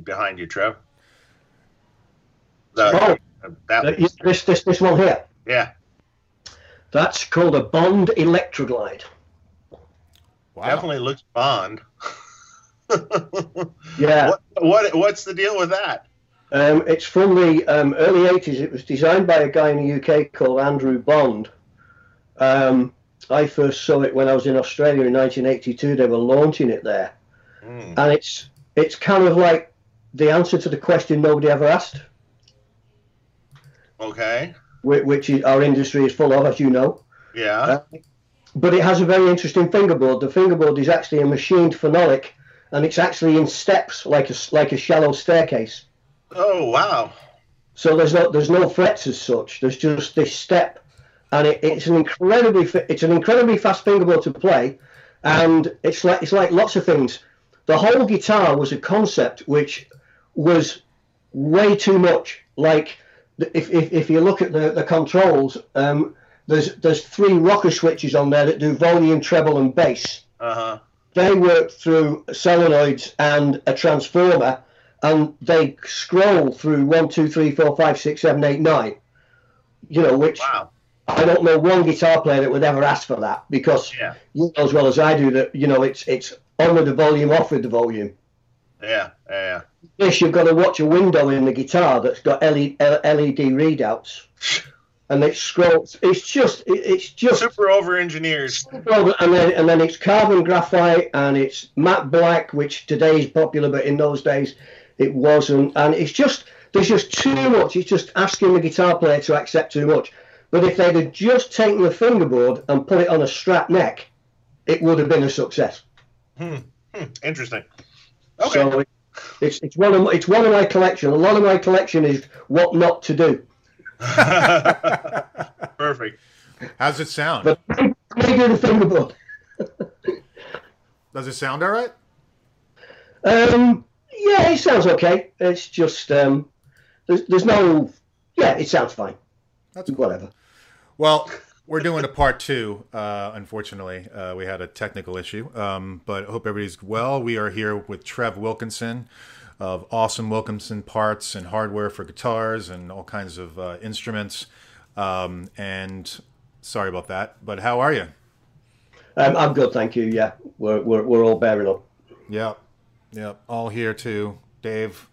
in behind you, Trev? The, oh, that this this this one here. Yeah. That's called a Bond Electraglide. Wow. Definitely looks Bond. yeah. What, what, what's the deal with that? Um, it's from the um, early 80s. It was designed by a guy in the UK called Andrew Bond. Um, I first saw it when I was in Australia in 1982. They were launching it there, mm. and it's it's kind of like the answer to the question nobody ever asked. Okay. Which, is, our industry is full of, as you know. Yeah. Uh, but it has a very interesting fingerboard. The fingerboard is actually a machined phenolic, and it's actually in steps, like a like a shallow staircase. Oh wow! So there's no there's no frets as such. There's just this step, and it, it's an incredibly it's an incredibly fast fingerboard to play, and it's like it's like lots of things. The whole guitar was a concept which was way too much. Like if if, if you look at the the controls, um, there's there's three rocker switches on there that do volume, treble, and bass. Uh-huh. They work through solenoids and a transformer, and they scroll through one, two, three, four, five, six, seven, eight, nine. You know, which wow. I don't know one guitar player that would ever ask for that because yeah. you know as well as I do that you know it's it's on with the volume, off with the volume. Yeah, yeah. Yes, you've got to watch a window in the guitar that's got LED, LED readouts. and it scrolls. It's just, it's just super over engineered. And then, and then it's carbon graphite and it's matte black, which today is popular, but in those days it wasn't. And it's just, there's just too much. It's just asking the guitar player to accept too much. But if they'd have just taken the fingerboard and put it on a Strat neck, it would have been a success. Hmm. hmm. Interesting. Okay. So it's it's one of it's one of my collection. A lot of my collection is what not to do. Perfect. How's it sound? But I do the fingerboard. Does it sound all right? Um, yeah, it sounds okay. It's just um, there's there's no yeah, it sounds fine. That's whatever. Well, we're doing a part two. Uh, unfortunately, uh, we had a technical issue, um, but I hope everybody's well. We are here with Trev Wilkinson of Awesome Wilkinson Parts and Hardware for Guitars and all kinds of uh, instruments. Um, and sorry about that, but how are you? Um, I'm good, thank you. Yeah, we're, we're, we're all bearing up. Yep, yep, all here too. Dave,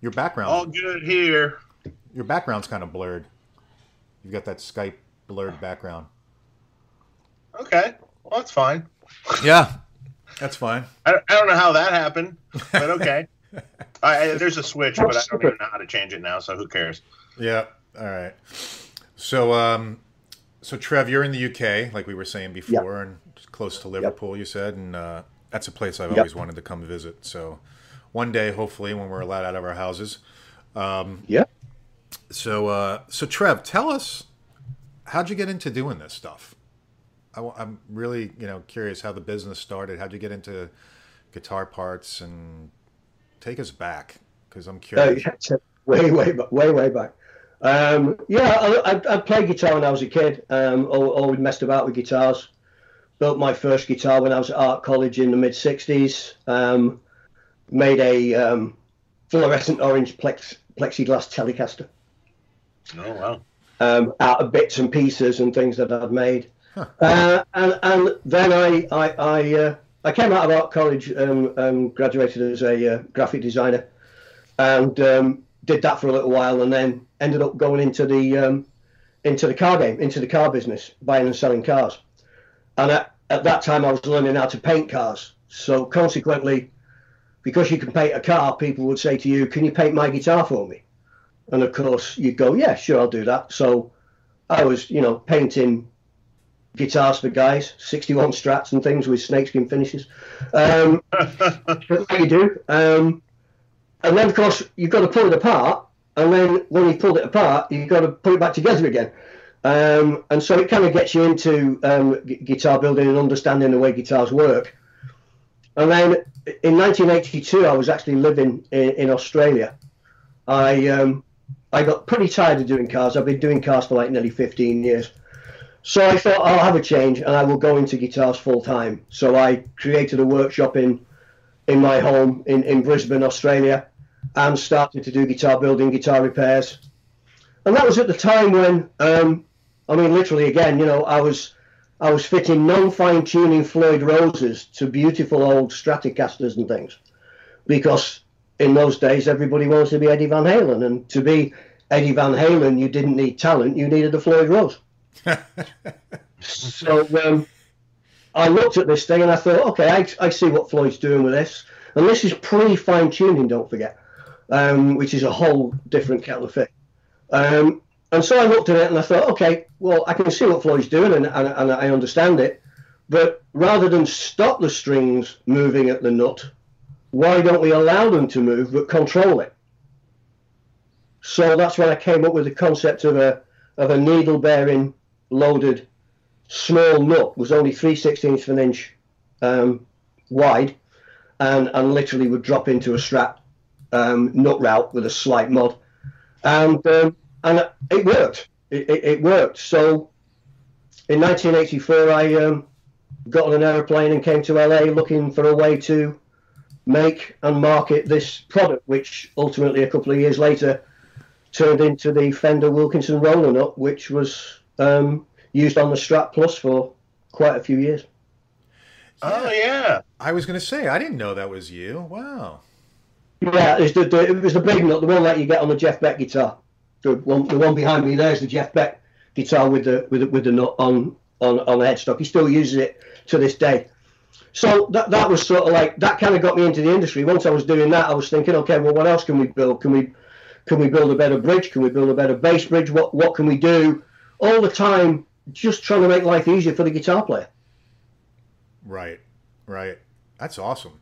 your background. All good here. Your background's kind of blurred. You've got that Skype blurred background. Okay, well that's fine. Yeah, that's fine. I, I don't know how that happened, but okay. I, there's a switch, but I don't even know how to change it now. So who cares? Yeah. All right. So, um, so Trev, you're in the UK, like we were saying before, yep. and close to Liverpool, yep. you said, and uh, that's a place I've yep. always wanted to come visit. So, one day, hopefully, when we're allowed out of our houses. Um, yeah. So, uh, so Trev, tell us, how'd you get into doing this stuff? I, am really, you know, curious how the business started. How'd you get into guitar parts and take us back because I'm curious. Uh, way, way, way, way back. Um, yeah, I, I, I, played guitar when I was a kid. Um, always messed about with guitars. Built my first guitar when I was at art college in the mid '60s. Um, made a um, fluorescent orange plex, plexiglass Telecaster. Oh wow! Um, out of bits and pieces and things that I'd made. Huh. Uh, and and then I I, I uh, I came out of art college, um, um, graduated as a uh, graphic designer, and um, did that for a little while, and then ended up going into the um, into the car game, into the car business, buying and selling cars. And at, at that time, I was learning how to paint cars. So consequently, because you can paint a car, people would say to you, "Can you paint my guitar for me?" And of course, you'd go, "Yeah, sure, I'll do that." So I was, you know, painting guitars for guys, 61 strats and things with snakeskin finishes. Um, you do. Um, and then, of course, you've got to pull it apart. And then when you pulled it apart, you've got to put it back together again. Um, and so it kind of gets you into um, guitar building and understanding the way guitars work. And then in 1982, I was actually living in, in Australia. I um, I got pretty tired of doing cars. I've been doing cars for like nearly 15 years. So I thought I'll have a change and I will go into guitars full time. So I created a workshop in in my home in, in Brisbane, Australia, and started to do guitar building, guitar repairs. And that was at the time when, um, I mean, literally again, you know, I was I was fitting non-fine tuning Floyd Roses to beautiful old Stratocasters and things, because in those days everybody wanted to be Eddie Van Halen, and to be Eddie Van Halen, you didn't need talent, you needed a Floyd Rose. so um, I looked at this thing and I thought, okay, I, I see what Floyd's doing with this, and this is pre-fine tuning, don't forget, um, which is a whole different kettle of fish. Um, and so I looked at it and I thought, okay, well, I can see what Floyd's doing and, and, and I understand it. But rather than stop the strings moving at the nut, why don't we allow them to move but control it? So that's when I came up with the concept of a of a needle bearing loaded small nut it was only three sixteenths of an inch um, wide and, and literally would drop into a Strat um, nut route with a slight mod. And um, and it worked. It, it, it, worked. So in 1984, I um, got on an aeroplane and came to LA looking for a way to make and market this product, which ultimately a couple of years later turned into the Fender Wilkinson Roller Nut, which was um, used on the Strat Plus for quite a few years. Oh yeah, I was going to say I didn't know that was you. Wow. Yeah, it was the, the, it was the big nut, the one that you get on the Jeff Beck guitar the one, the one behind me there is the Jeff Beck guitar with the with the, with the nut on on on the headstock. He still uses it to this day. So that that was sort of like that kind of got me into the industry. Once I was doing that, I was thinking, okay, well, what else can we build? Can we can we build a better bridge? Can we build a better bass bridge? What what can we do? All the time, just trying to make life easier for the guitar player. Right, right. That's awesome.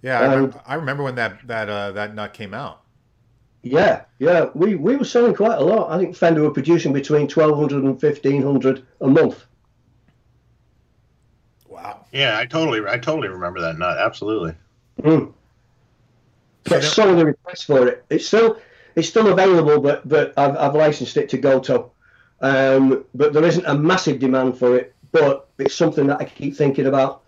Yeah, I, remember, I remember when that that uh, that nut came out. Yeah, yeah, we, we were selling quite a lot. I think Fender were producing between 1200 and 1500 a month. Wow. Yeah, I totally I totally remember that nut. Absolutely. Mm. Get so many requests for it. It's still it's still available, but but I've, I've licensed it to Gotoh. Um, but there isn't a massive demand for it. But it's something that I keep thinking about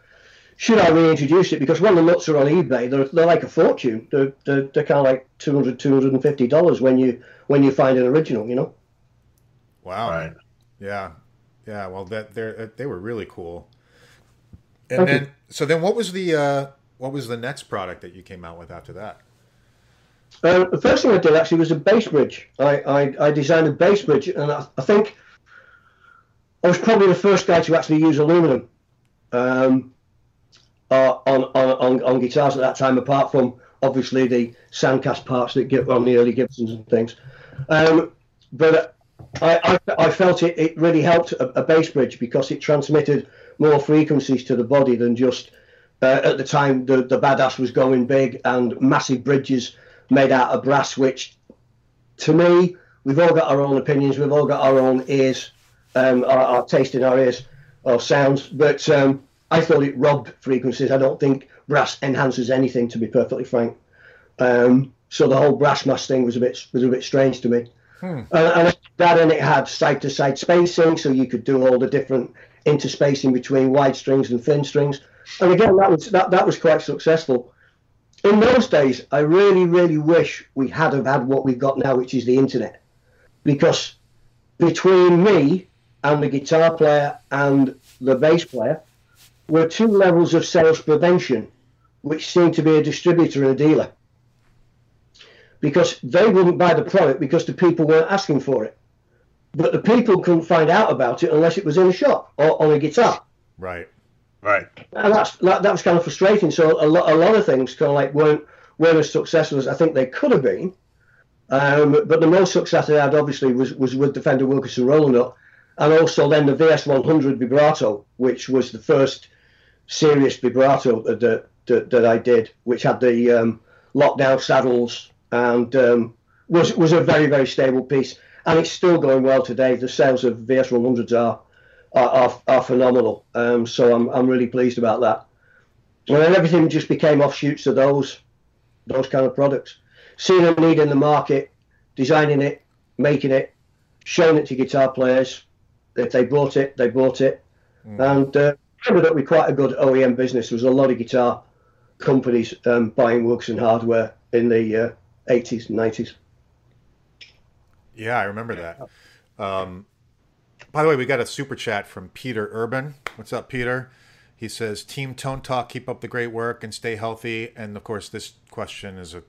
should I reintroduce it? Because when the nuts are on eBay, they're, they're like a fortune. They're, they're, they're kind of like 200 $250 when you when you find an original, you know? Wow. Right. Yeah. Yeah. Well, that they they were really cool. And then, so then what was the, uh, what was the next product that you came out with after that? Uh, the first thing I did actually was a bass bridge. I, I, I designed a bass bridge, and I, I, think I was probably the first guy to actually use aluminum. Um, uh, on, on, on guitars at that time, apart from obviously the sandcast parts that get on the early Gibsons and things. Um, but I, I, I, felt it, it really helped a, a, bass bridge because it transmitted more frequencies to the body than just uh, at the time the, the badass was going big and massive bridges made out of brass, which to me, we've all got our own opinions, we've all got our own ears, um, our, our taste in our ears, or sounds, but um, I thought it robbed frequencies. I don't think brass enhances anything, to be perfectly frank. Um, so the whole brass mass thing was a bit was a bit strange to me. Hmm. Uh, and that and it had side to side spacing, so you could do all the different interspacing between wide strings and thin strings. And again, that was that, that was quite successful. In those days, I really, really wish we had have had what we've got now, which is the internet, because between me and the guitar player and the bass player, were two levels of sales prevention, which seemed to be a distributor and a dealer. Because they wouldn't buy the product because the people weren't asking for it. But the people couldn't find out about it unless it was in a shop or on a guitar. Right. Right. And that's that, that was kind of frustrating. So a lot a lot of things kind of like weren't weren't as successful as I think they could have been. Um, but the most success I had obviously was was with Defender Fender Wilkinson Roller Nut, and also then the VS100 vibrato, which was the first serious vibrato that, that, that I did, which had the um, lockdown saddles and um, was was a very very stable piece, and it's still going well today. The sales of VS100s are are, are, are phenomenal, um, so I'm I'm really pleased about that. And then everything just became offshoots of those those kind of products. Seeing a need in the market, designing it, making it, showing it to guitar players. If they bought it, they bought it, mm. and uh, ended up with quite a good OEM business. There was a lot of guitar companies um, buying Wilkinson hardware in the uh, 80s, 90s. Yeah, I remember that. Um, by the way, we got a super chat from Peter Urban. What's up, Peter? He says, "Team Tone Talk, keep up the great work and stay healthy." And of course, this question is a,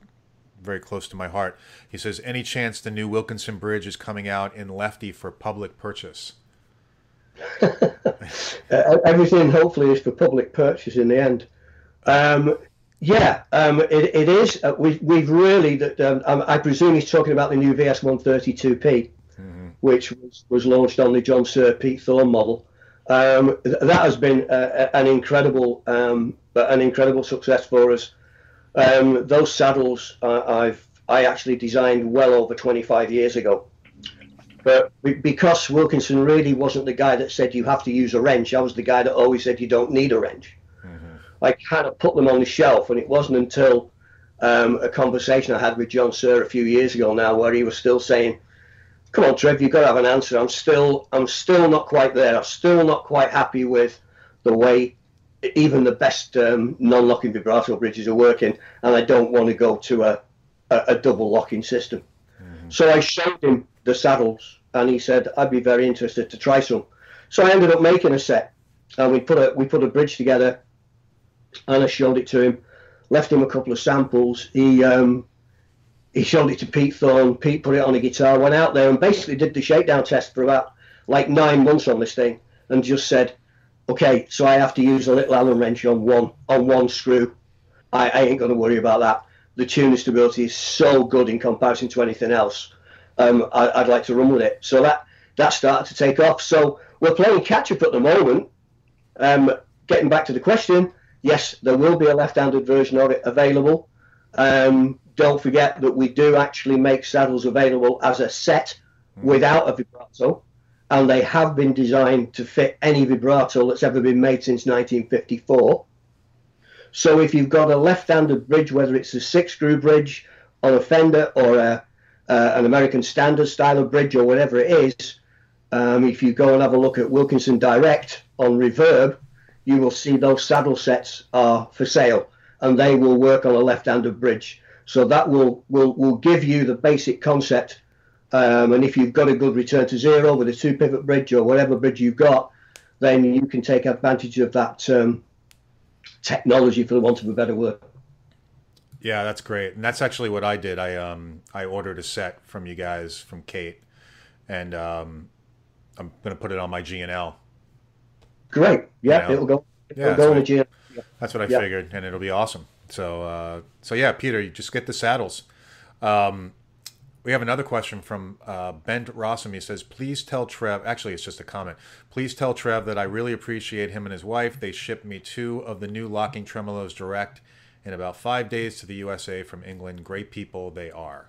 very close to my heart. He says, "Any chance the new Wilkinson Bridge is coming out in Lefty for public purchase?" uh, everything hopefully is for public purchase in the end. Um, yeah, um, it, it is. Uh, we, we've really, um, um, I presume he's talking about the new VS 132P, mm-hmm. which was, was launched on the John Suhr Pete Thorn model. Um, that has been uh, an incredible, um, an incredible success for us. Um, those saddles uh, I've I actually designed well over 25 years ago. But because Wilkinson really wasn't the guy that said you have to use a wrench, I was the guy that always said you don't need a wrench. I kind of put them on the shelf, and it wasn't until um, a conversation I had with John Suhr a few years ago now, where he was still saying, "Come on, Trev, you've got to have an answer." I'm still, I'm still not quite there. I'm still not quite happy with the way even the best um, non-locking vibrato bridges are working, and I don't want to go to a, a, a double locking system. Mm-hmm. So I showed him the saddles, and he said I'd be very interested to try some. So I ended up making a set, and we put a we put a bridge together, and I showed it to him, left him a couple of samples. He um, he showed it to Pete Thorn. Pete put it on a guitar, went out there, and basically did the shakedown test for about like nine months on this thing, and just said, okay, so I have to use a little Allen wrench on one on one screw. I, I ain't going to worry about that. The tuning stability is so good in comparison to anything else um, I, would like to run with it. So that that started to take off. So we're playing catch up at the moment. Um, getting back to the question, yes, there will be a left-handed version of it available. Um, don't forget that we do actually make saddles available as a set hmm. without a vibrato, and they have been designed to fit any vibrato that's ever been made since 1954. So if you've got a left-handed bridge, whether it's a six-screw bridge on a Fender or a uh, an American Standard style of bridge or whatever it is, um, if you go and have a look at Wilkinson Direct on Reverb, you will see those saddle sets are for sale and they will work on a left-handed bridge. So that will will will give you the basic concept. Um, and if you've got a good return to zero with a two pivot bridge or whatever bridge you've got, then you can take advantage of that um, technology, for the want of a better word. Yeah, that's great, and that's actually what I did. I um I ordered a set from you guys from Kate, and um I'm gonna put it on my G and L. Great. Yeah, you know? it'll go. It'll yeah, go on the G. That's what I yeah. figured, and it'll be awesome. So uh, so yeah, Peter, you just get the saddles. Um, we have another question from uh, Ben Rossum. He says, "Please tell Trev. Actually, it's just a comment. Please tell Trev that I really appreciate him and his wife. They shipped me two of the new locking tremolos direct." in about five days to the USA from England. Great people they are.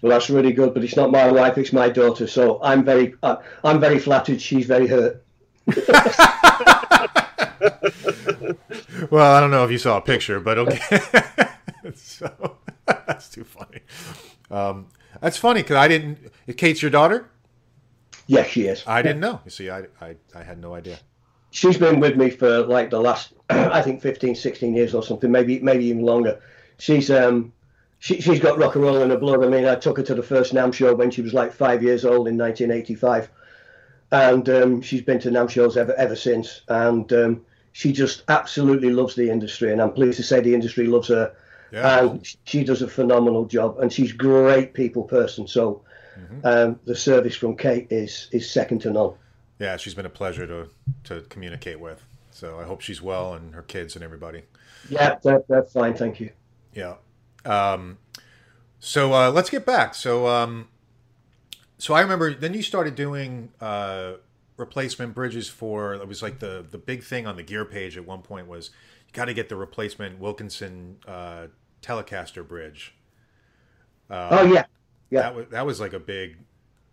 Well, that's really good, but it's not my wife; it's my daughter. So I'm very, uh, I'm very flattered. She's very hurt. well, I don't know if you saw a picture, but okay. so that's too funny. Um, that's funny because I didn't. Kate's your daughter? Yes, she is. I didn't know. You see, I, I, I had no idea she's been with me for like the last I think 15 16 years or something maybe maybe even longer she's um she, she's got rock and roll in her blood I mean I took her to the first NAMM show when she was like five years old in 1985 and um, she's been to NAMM shows ever ever since and um, she just absolutely loves the industry and I'm pleased to say the industry loves her yeah. and she does a phenomenal job and she's great people person so mm-hmm. um, the service from Kate is is second to none yeah, she's been a pleasure to to communicate with. So I hope she's well and her kids and everybody. Yeah, that, that's fine. Thank you. Yeah. Um, so uh, let's get back. So um, so I remember then you started doing uh, replacement bridges for it was like the the big thing on the gear page at one point was you got to get the replacement Wilkinson uh, Telecaster bridge. Uh, oh yeah, yeah. That was that was like a big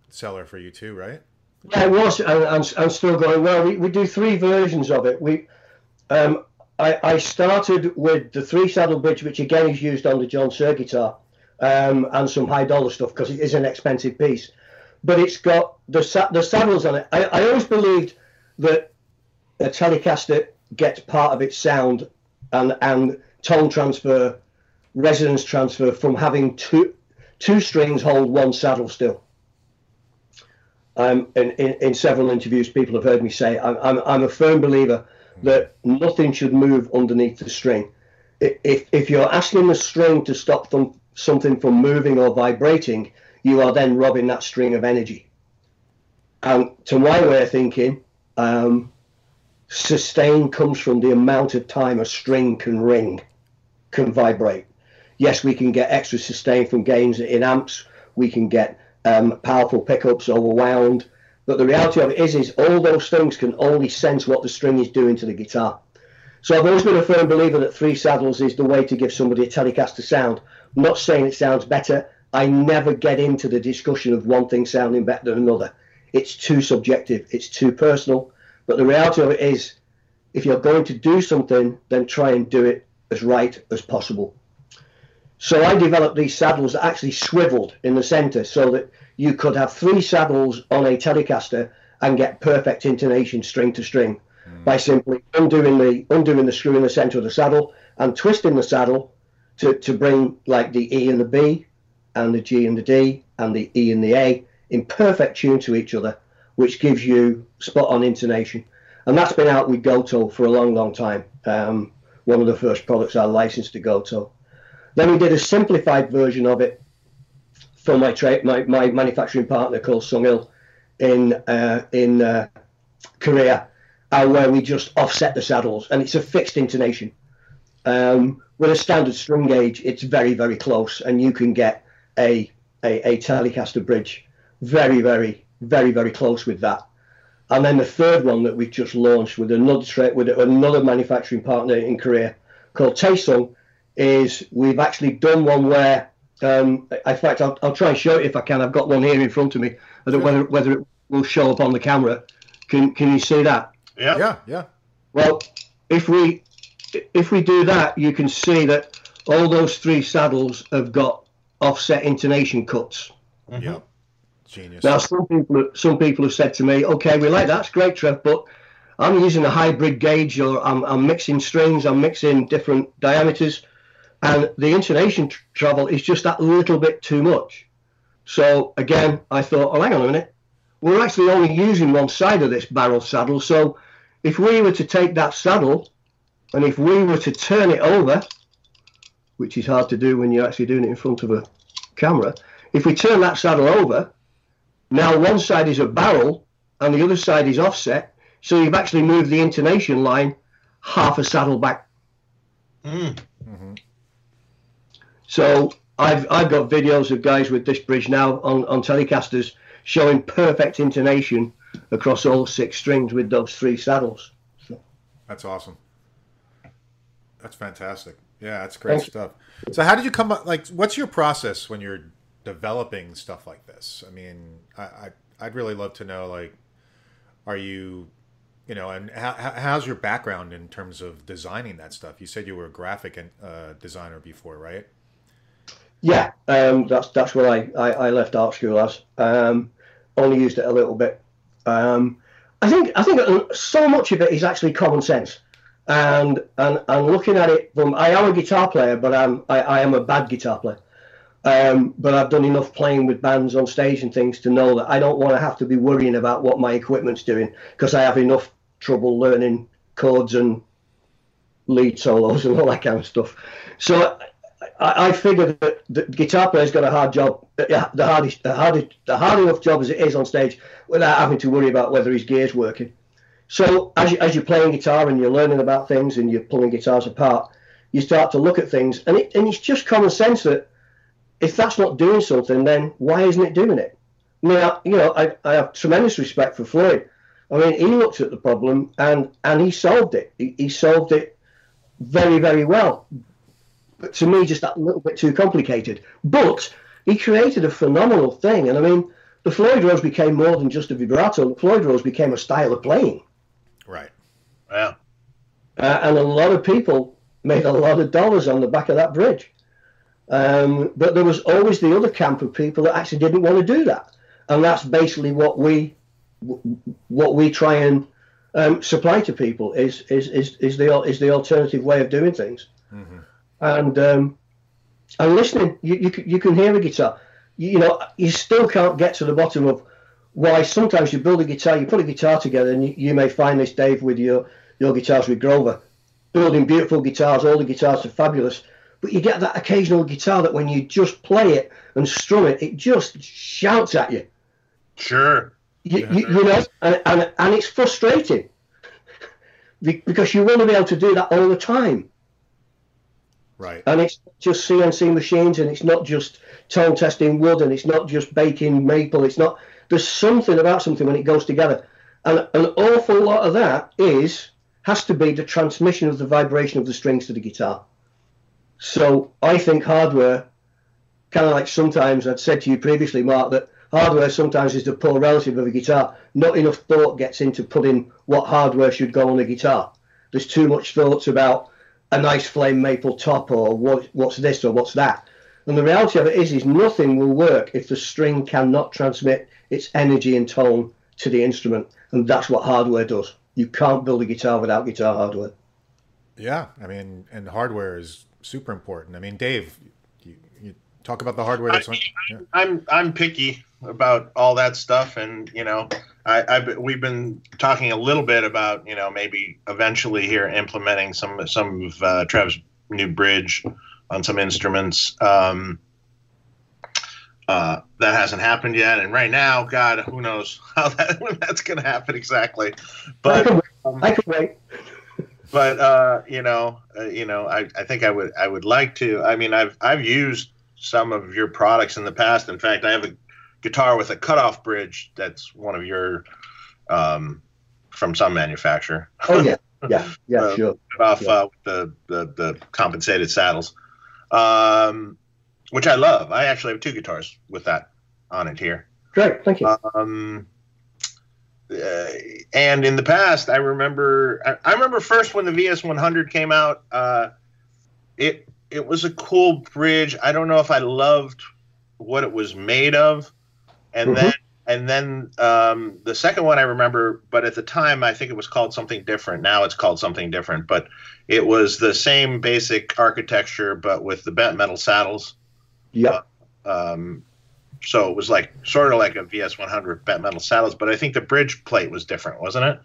seller for you too, right? Yeah, it was, and I'm, still going. Well, we, we do three versions of it. We, um, I, I started with the three saddle bridge, which again is used on the John Suhr guitar, um, and some high dollar stuff because it is an expensive piece. But it's got the the saddles on it. I, I always believed that a Telecaster gets part of its sound and and tone transfer resonance transfer from having two two strings hold one saddle still. Um, in, in, several interviews, people have heard me say I'm, I'm, I'm a firm believer that nothing should move underneath the string. If, if you're asking the string to stop something from moving or vibrating, you are then robbing that string of energy. And to my way of thinking, um, sustain comes from the amount of time a string can ring, can vibrate. Yes, we can get extra sustain from gains in amps. We can get um, powerful pickups overwound. But the reality of it is, is all those things can only sense what the string is doing to the guitar. So I've always been a firm believer that three saddles is the way to give somebody a Telecaster sound. I'm not saying it sounds better. I never get into the discussion of one thing sounding better than another. It's too subjective. It's too personal. But the reality of it is, if you're going to do something, then try and do it as right as possible. So I developed these saddles that actually swiveled in the center so that you could have three saddles on a Telecaster and get perfect intonation string to string mm. by simply undoing the undoing the screw in the center of the saddle and twisting the saddle to, to bring like the E and the B and the G and the D and the E and the A in perfect tune to each other, which gives you spot on intonation. And that's been out with Gotoh for a long, long time. Um, one of the first products I licensed to Gotoh. Then we did a simplified version of it for my tra- my, my manufacturing partner called Sungil in uh, in uh, Korea, uh, where we just offset the saddles, and it's a fixed intonation. Um, with a standard string gauge, it's very very close, and you can get a a, a Telecaster bridge very very very very close with that. And then the third one that we've just launched with another tra- with another manufacturing partner in Korea called Taesung is we've actually done one where, um, in fact, I'll, I'll try and show it if I can. I've got one here in front of me. I don't know whether whether it will show up on the camera. Can can you see that? Yeah, yeah, yeah. Well, if we if we do that, you can see that all those three saddles have got offset intonation cuts. Mm-hmm. Yeah, genius. Now, some people some people have said to me, "Okay, we like that. that's great, Trev, but I'm using a hybrid gauge, or I'm, I'm mixing strings, I'm mixing different diameters and the intonation tr- travel is just that little bit too much. So again, I thought, oh, hang on a minute, we're actually only using one side of this barrel saddle. So if we were to take that saddle and if we were to turn it over, which is hard to do when you're actually doing it in front of a camera, if we turn that saddle over, now one side is a barrel and the other side is offset. So you've actually moved the intonation line half a saddle back. Mm. Mm-hmm. So I've I've got videos of guys with this bridge now on, on Telecasters showing perfect intonation across all six strings with those three saddles. So. That's awesome. That's fantastic. Yeah, that's great Thanks. stuff. So how did you come up like what's your process when you're developing stuff like this? I mean, I, I I'd really love to know like are you you know, and how, how's your background in terms of designing that stuff? You said you were a graphic uh, designer before, right? Yeah, um, that's that's what I, I, I, left art school as. Um, only used it a little bit. Um, I think I think so much of it is actually common sense, and and and looking at it from I am a guitar player, but I'm I, I am a bad guitar player. Um, but I've done enough playing with bands on stage and things to know that I don't want to have to be worrying about what my equipment's doing because I have enough trouble learning chords and lead solos and all that kind of stuff. So I, I figure that the guitar player's got a hard job, uh, the hardest, the hardest, the hard enough job as it is on stage, without having to worry about whether his gear's working. So as, as you're playing guitar and you're learning about things and you're pulling guitars apart, you start to look at things, and it, and it's just common sense that if that's not doing something, then why isn't it doing it? I mean, I, you know, I, I have tremendous respect for Floyd. I mean, he looked at the problem and and he solved it. He, he solved it very very well but to me, just that little bit too complicated. But he created a phenomenal thing, and I mean, the Floyd Rose became more than just a vibrato. The Floyd Rose became a style of playing. Right. Yeah. Uh, and a lot of people made a lot of dollars on the back of that bridge. Um, but there was always the other camp of people that actually didn't want to do that, and that's basically what we what we try and um, supply to people is is, is is the is the alternative way of doing things. Mm-hmm and um, and listening. You, you, you can hear a guitar. You, you know, you still can't get to the bottom of why sometimes you build a guitar, you put a guitar together, and you, you may find this, Dave, with your, your guitars with Grover, building beautiful guitars, all the guitars are fabulous, but you get that occasional guitar that when you just play it and strum it, it just shouts at you. Sure. You, you, you know, and, and, and it's frustrating because you want to be able to do that all the time. Right. And it's just CNC machines, and it's not just tone testing wood, and it's not just baking maple. It's not. There's something about something when it goes together, and an awful lot of that is has to be the transmission of the vibration of the strings to the guitar. So I think hardware, kind of like sometimes I'd said to you previously, Mark, that hardware sometimes is the poor relative of a guitar. Not enough thought gets into putting what hardware should go on a guitar. There's too much thoughts about a nice flame maple top or what, what's this or what's that. And the reality of it is, is nothing will work if the string cannot transmit its energy and tone to the instrument, and that's what hardware does. You can't build a guitar without guitar hardware. Yeah, I mean, and hardware is super important. I mean, Dave, you, you talk about the hardware. That's I, yeah. I'm I'm picky about all that stuff, and you know, I, I've we've been talking a little bit about you know maybe eventually here implementing some some of uh, Trev's new bridge on some instruments. Um, uh, that hasn't happened yet, and right now, God, who knows how that when that's going to happen exactly. But I can, um, I wait. But uh, you know, uh, you know, I, I think I would I would like to. I mean, I've I've used some of your products in the past. In fact, I have a guitar with a cutoff bridge that's one of your um, from some manufacturer. Oh yeah, yeah, yeah, uh, sure. Off yeah. Uh, the, the the compensated saddles. Um, which I love. I actually have two guitars with that on it here. Great, thank you. Um, uh, and in the past, I remember, I, I, remember first when the VS 100 came out. Uh, it it was a cool bridge. I don't know if I loved what it was made of, and mm-hmm. then and then um, the second one I remember, but at the time I think it was called something different. Now it's called something different, but it was the same basic architecture, but with the bent metal saddles. Yeah. Uh, um, so it was like sort of like a VS 100 bent metal saddles, but I think the bridge plate was different, wasn't it?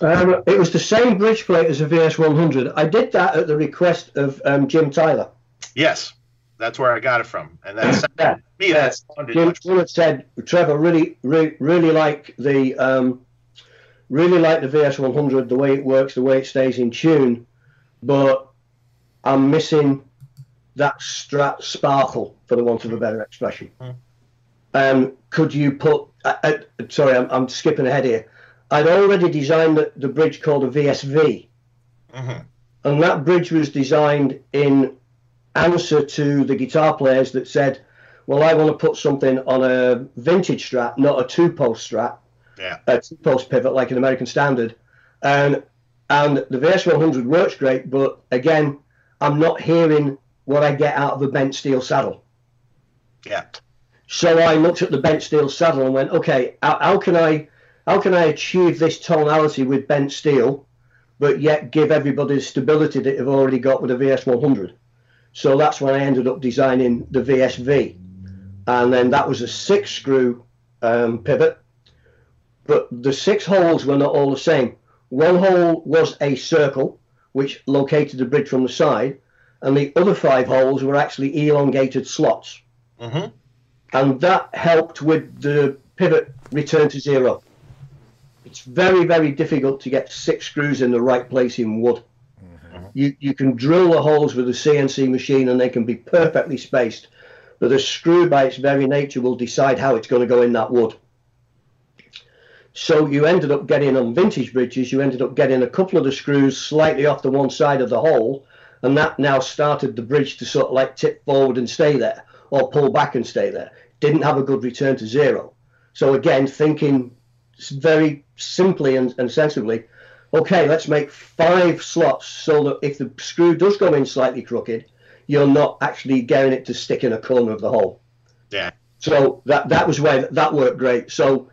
Um, it was the same bridge plate as a VS 100. I did that at the request of um, Jim Tyler. Yes, that's where I got it from, and that's yeah. me. That Jim, Jim said, Trevor, really, really, really like the um, really like the VS 100, the way it works, the way it stays in tune, but I'm missing that strat sparkle, for the want of a better expression. Mm. Um, could you put? Uh, uh, sorry, I'm, I'm, skipping ahead here. I'd already designed the, the bridge called a VSV, mm-hmm. and that bridge was designed in answer to the guitar players that said, "Well, I want to put something on a vintage Strat, not a two-post Strat, yeah. a two-post pivot like an American Standard." And and the VS100 works great, but again, I'm not hearing what I get out of a bent steel saddle. Yeah. So I looked at the bent steel saddle and went, okay, how, how can I how can I achieve this tonality with bent steel, but yet give everybody the stability that they've already got with a VS100? So that's when I ended up designing the VSV, and then that was a six screw um, pivot, but the six holes were not all the same. One hole was a circle, which located the bridge from the side, and the other five holes were actually elongated slots. Mm-hmm. And that helped with the pivot return to zero. It's very, very difficult to get six screws in the right place in wood. You, you can drill the holes with a CNC machine and they can be perfectly spaced, but a screw by its very nature will decide how it's going to go in that wood. So you ended up getting on vintage bridges, you ended up getting a couple of the screws slightly off the one side of the hole, and that now started the bridge to sort of like tip forward and stay there or pull back and stay there. Didn't have a good return to zero. So again, thinking very simply and, and sensibly, okay, let's make five slots so that if the screw does go in slightly crooked, you're not actually getting it to stick in a corner of the hole. Yeah. So that that was where that worked great. So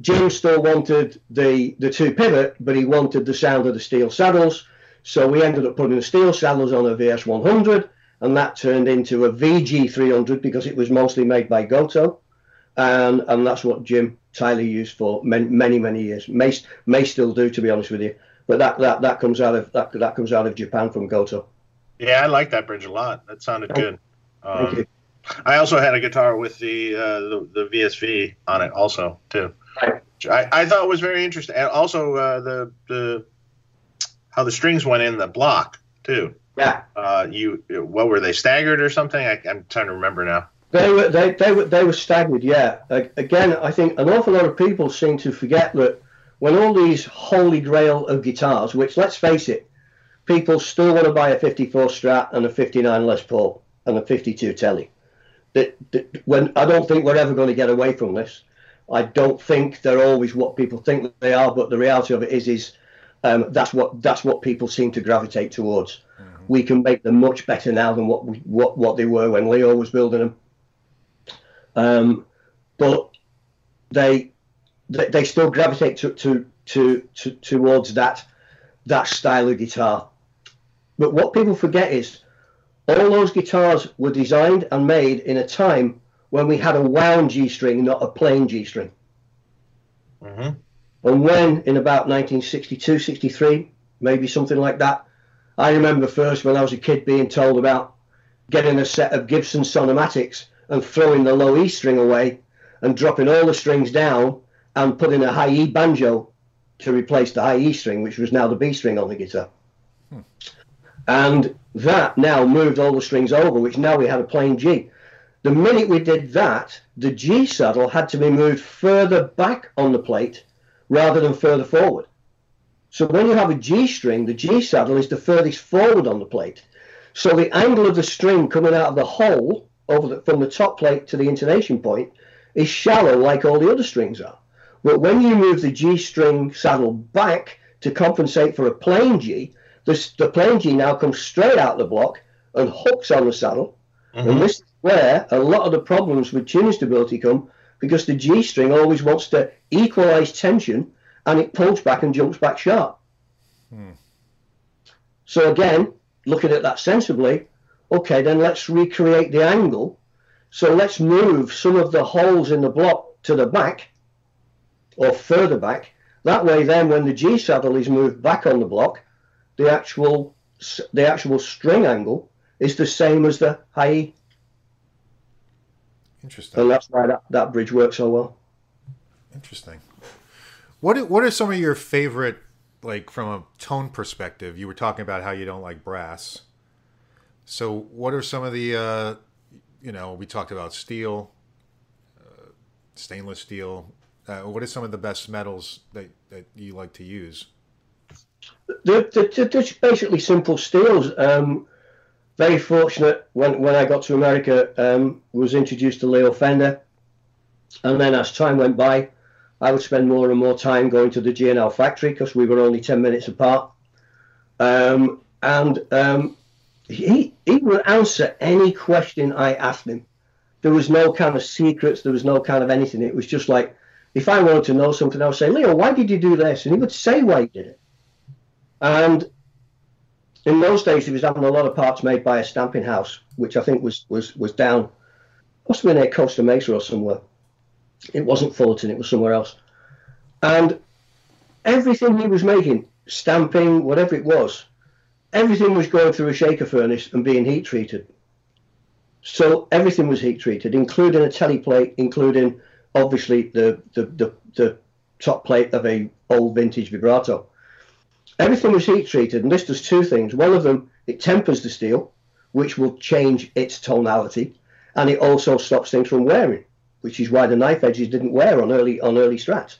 Jim still wanted the the two pivot, but he wanted the sound of the steel saddles. So we ended up putting the steel saddles on a VS100 and that turned into a VG300 because it was mostly made by Gotoh, and and that's what Jim Tyler used for many many, many years. May may still do, to be honest with you. But that, that, that comes out of that, that comes out of Japan from Gotoh. Yeah, I like that bridge a lot. That sounded Thank, good. Thank Um, you. I also had a guitar with the uh, the, the VSV on it, also too. Right. I, I thought was very interesting, and also uh, the the how the strings went in the block too. Yeah, Uh, you what were they staggered or something? I, I'm trying to remember now. They were they, they were they were staggered. Yeah. Again, I think an awful lot of people seem to forget that when all these holy grail of guitars, which let's face it, people still want to buy a 54 Strat and a 59 Les Paul and a 52 Tele. That, that when I don't think we're ever going to get away from this. I don't think they're always what people think they are, but the reality of it is, is um, that's what that's what people seem to gravitate towards. We can make them much better now than what we, what what they were when Leo was building them. Um, but they, they they still gravitate to, to, to, to towards that that style of guitar. But what people forget is all those guitars were designed and made in a time when we had a wound G string, not a plain G string. hmm And when in about 1962, 63, maybe something like that, I remember first when I was a kid being told about getting a set of Gibson Sonomatics and throwing the low E string away and dropping all the strings down and putting a high E banjo to replace the high E string, which was now the B string on the guitar. And that now moved all the strings over, which now we had a plain G. The minute we did that, the G saddle had to be moved further back on the plate rather than further forward. So when you have a G string, the G saddle is the furthest forward on the plate. So the angle of the string coming out of the hole the, from the top plate to the intonation point is shallow like all the other strings are. But when you move the G string saddle back to compensate for a plain G, the, the plain G now comes straight out the block and hooks on the saddle. And mm-hmm. this is where a lot of the problems with tuning stability come because the G string always wants to equalize tension and it pulls back and jumps back sharp. Hmm. So again, looking at that sensibly, okay, then let's recreate the angle. So let's move some of the holes in the block to the back or further back. That way, then, when the G saddle is moved back on the block, the actual the actual string angle is the same as the high E, Interesting. and that's why that, that bridge works so well. Interesting. What what are some of your favorite like from a tone perspective? You were talking about how you don't like brass. So what are some of the uh, you know we talked about steel, uh, stainless steel. Uh, what are some of the best metals that, that you like to use? They're, they're, they're basically simple steels. Um, very fortunate when, when I got to America, um, was introduced to Leo Fender. And then as time went by, I would spend more and more time going to the G&L factory because we were only 10 minutes apart. Um, and um, he, he would answer any question I asked him. There was no kind of secrets, there was no kind of anything. It was just like, if I wanted to know something, I would say, Leo, why did you do this? And he would say why he did it. And in those days, he was having a lot of parts made by a stamping house, which I think was was was down, must have been near Costa Mesa or somewhere. It wasn't Fullerton; it was somewhere else. And everything he was making, stamping, whatever it was, everything was going through a shaker furnace and being heat treated. So everything was heat treated, including a teleplate, including obviously the the, the, the top plate of a old vintage vibrato everything was heat treated, and this does two things. One of them, it tempers the steel, which will change its tonality, and it also stops things from wearing, which is why the knife edges didn't wear on early on early strats.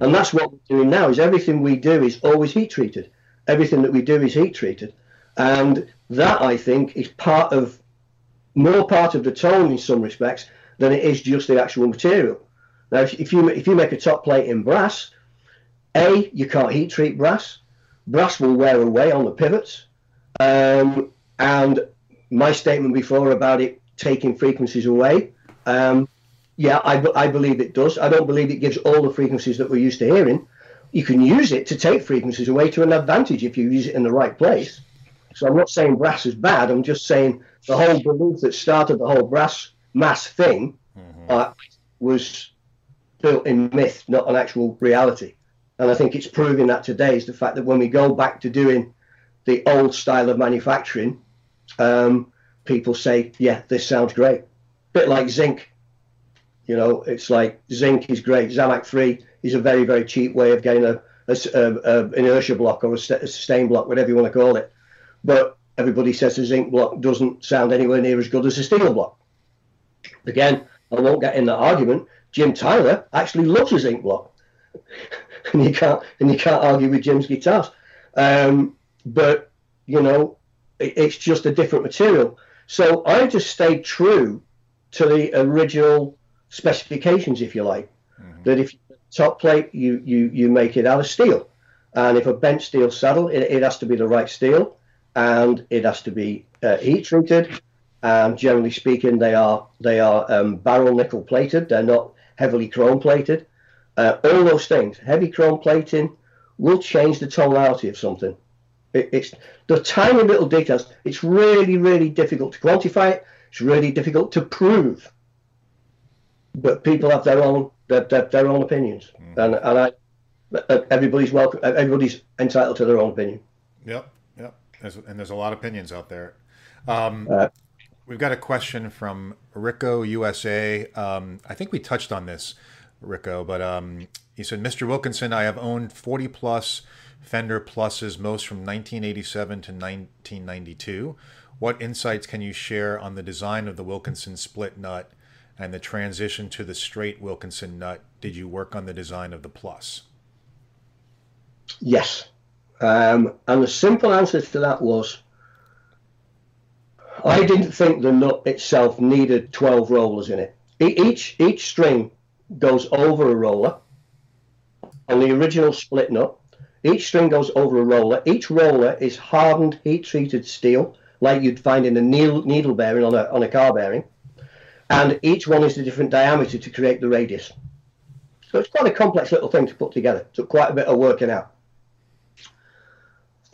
And that's what we're doing now. Is everything we do is always heat treated. Everything that we do is heat treated, and that I think is part of more part of the tone in some respects than it is just the actual material. Now, if, if you if you make a top plate in brass, a you can't heat treat brass brass will wear away on the pivots. Um, and my statement before about it taking frequencies away, um, yeah, I, I believe it does. I don't believe it gives all the frequencies that we're used to hearing. You can use it to take frequencies away to an advantage if you use it in the right place. So I'm not saying brass is bad. I'm just saying the whole belief that started the whole brass mass thing mm-hmm. uh, was built in myth, not an actual reality. And I think it's proving that today is the fact that when we go back to doing the old style of manufacturing, um, people say, yeah, this sounds great. Bit like zinc. You know, it's like zinc is great. Zamac 3 is a very, very cheap way of getting a, a, a, a inertia block or a, sustain block, whatever you want to call it. But everybody says a zinc block doesn't sound anywhere near as good as a steel block. Again, I won't get in that argument. Jim Tyler actually loves a zinc block. and you can't and you can't argue with Jim's guitars. Um, but you know, it, it's just a different material. So I just stayed true to the original specifications, if you like. Mm-hmm. That if top plate, you you you make it out of steel, and if a bent steel saddle, it, it has to be the right steel, and it has to be uh, heat treated. And generally speaking, they are they are um, barrel nickel plated. They're not heavily chrome plated. Uh, all those things, heavy chrome plating, will change the tonality of something. It, it's the tiny little details. It's really, really difficult to quantify it. It's really difficult to prove. But people have their own their, their, their own opinions, mm. and and I, everybody's welcome. Everybody's entitled to their own opinion. Yep, yep. There's, and there's a lot of opinions out there. Um, uh, we've got a question from Rico USA. Um, I think we touched on this Rico, but um, he said, Mr. Wilkinson, I have owned 40 plus Fender Pluses, most from 1987 to 1992. What insights can you share on the design of the Wilkinson split nut and the transition to the straight Wilkinson nut? Did you work on the design of the Plus? Yes. Um, and the simple answer to that was I didn't think the nut itself needed 12 rollers in it. Each, each string goes over a roller on the original split nut. Each string goes over a roller. Each roller is hardened heat treated steel, like you'd find in a needle, needle bearing on a, on a car bearing. And each one is a different diameter to create the radius. So it's quite a complex little thing to put together. It took quite a bit of working out.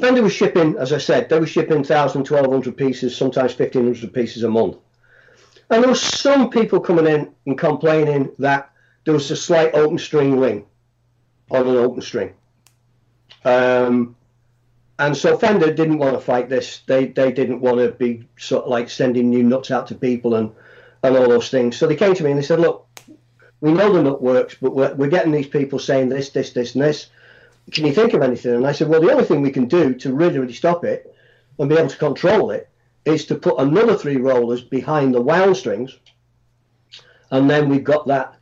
Fender was shipping, as I said, they were shipping 1,000, 1,200 pieces, sometimes 1,500 pieces a month. And there were some people coming in and complaining that there was a slight open string ring on an open string. Um, and so Fender didn't want to fight this. They they didn't want to be sort of like sending new nuts out to people and and all those things. So they came to me and they said, look, we know the nut works, but we're, we're getting these people saying this, this, this, and this. Can you think of anything? And I said, well, the only thing we can do to really, really stop it and be able to control it is to put another three rollers behind the wound strings, and then we've got that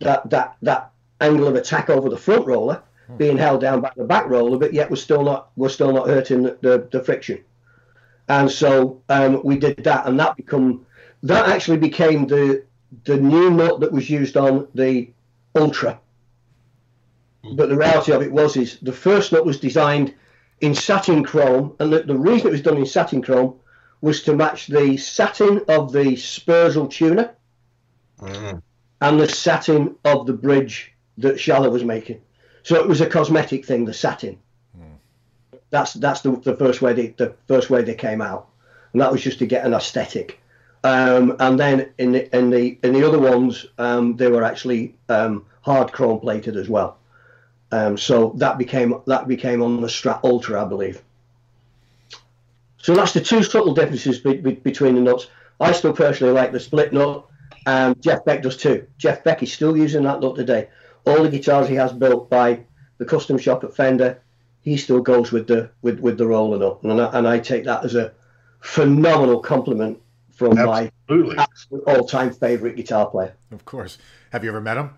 that that that angle of attack over the front roller hmm. being held down by the back roller, but yet we're still not we're still not hurting the, the, the friction. And so um, we did that, and that become that actually became the the new nut that was used on the Ultra. But the reality of it was is the first nut was designed in satin chrome, and the, the reason it was done in satin chrome was to match the satin of the Sperzel tuner. Mm and the satin of the bridge that Schaller was making. So it was a cosmetic thing, the satin. Mm. That's that's the, the first way they the first way they came out, and that was just to get an aesthetic. Um, and then in the in the in the other ones, um, they were actually um, hard chrome plated as well. Um, so that became that became on the Strat Ultra, I believe. So that's the two subtle differences be, be, between the nuts. I still personally like the split nut. Um, Jeff Beck does too. Jeff Beck is still using that nut today. All the guitars he has built by the custom shop at Fender, he still goes with the with, with the roller nut, and I, and I take that as a phenomenal compliment from Absolutely. my all-time favorite guitar player. Of course. Have you ever met him?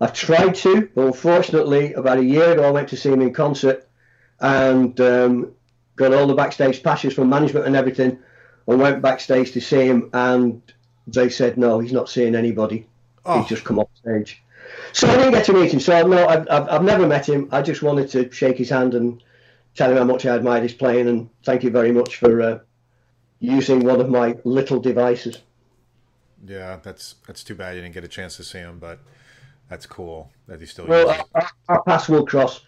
I've tried to, but unfortunately, about a year ago, I went to see him in concert and um, got all the backstage passes from management and everything, and went backstage to see him. And they said no, he's not seeing anybody. Oh. He's just come off stage. So I didn't get to meet him. So no, I've, I've, I've never met him. I just wanted to shake his hand and tell him how much I admired his playing and thank you very much for uh, using one of my little devices. Yeah, that's that's too bad you didn't get a chance to see him, but that's cool that he still. Well, our, our paths will cross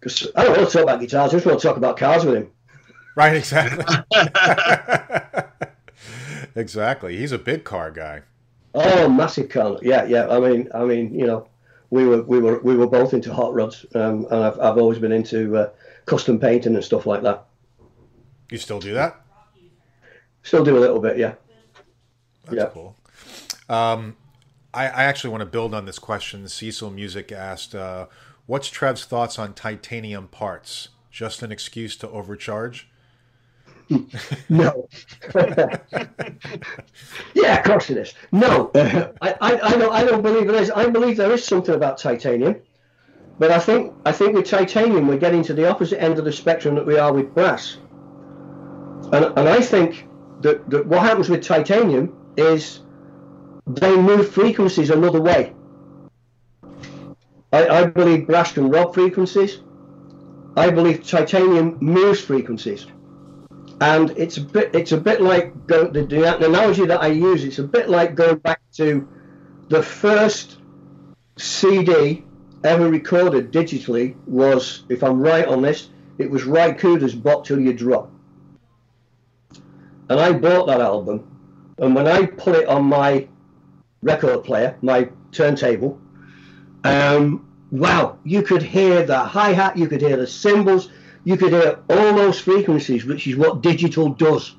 because I don't want to talk about guitars. I just want to talk about cars with him. Right, exactly. exactly. He's a big car guy. Oh, massive car. Yeah, yeah. I mean, I mean, you know, we were we were we were both into hot rods, um, and I've I've always been into uh, custom painting and stuff like that. You still do that? Still do a little bit, yeah. That's yeah. cool. Um, I, I actually want to build on this question. Cecil Music asked, uh, "What's Trev's thoughts on titanium parts? Just an excuse to overcharge?" no. yeah, of course it is. No, I, I, I, don't. I don't believe it is. I believe there is something about titanium, but I think I think with titanium we're getting to the opposite end of the spectrum that we are with brass. And and I think that, that what happens with titanium is they move frequencies another way. I, I believe can rob frequencies. I believe titanium moves frequencies. And it's a bit it's a bit like go, the, the analogy that I use. It's a bit like going back to the first CD ever recorded digitally was, if I'm right on this, it was Ry Cooder's "Bop Till You Drop," and I bought that album. And when I put it on my record player, my turntable, um, wow, you could hear the hi hat, you could hear the cymbals, you could hear all those frequencies, which is what digital does.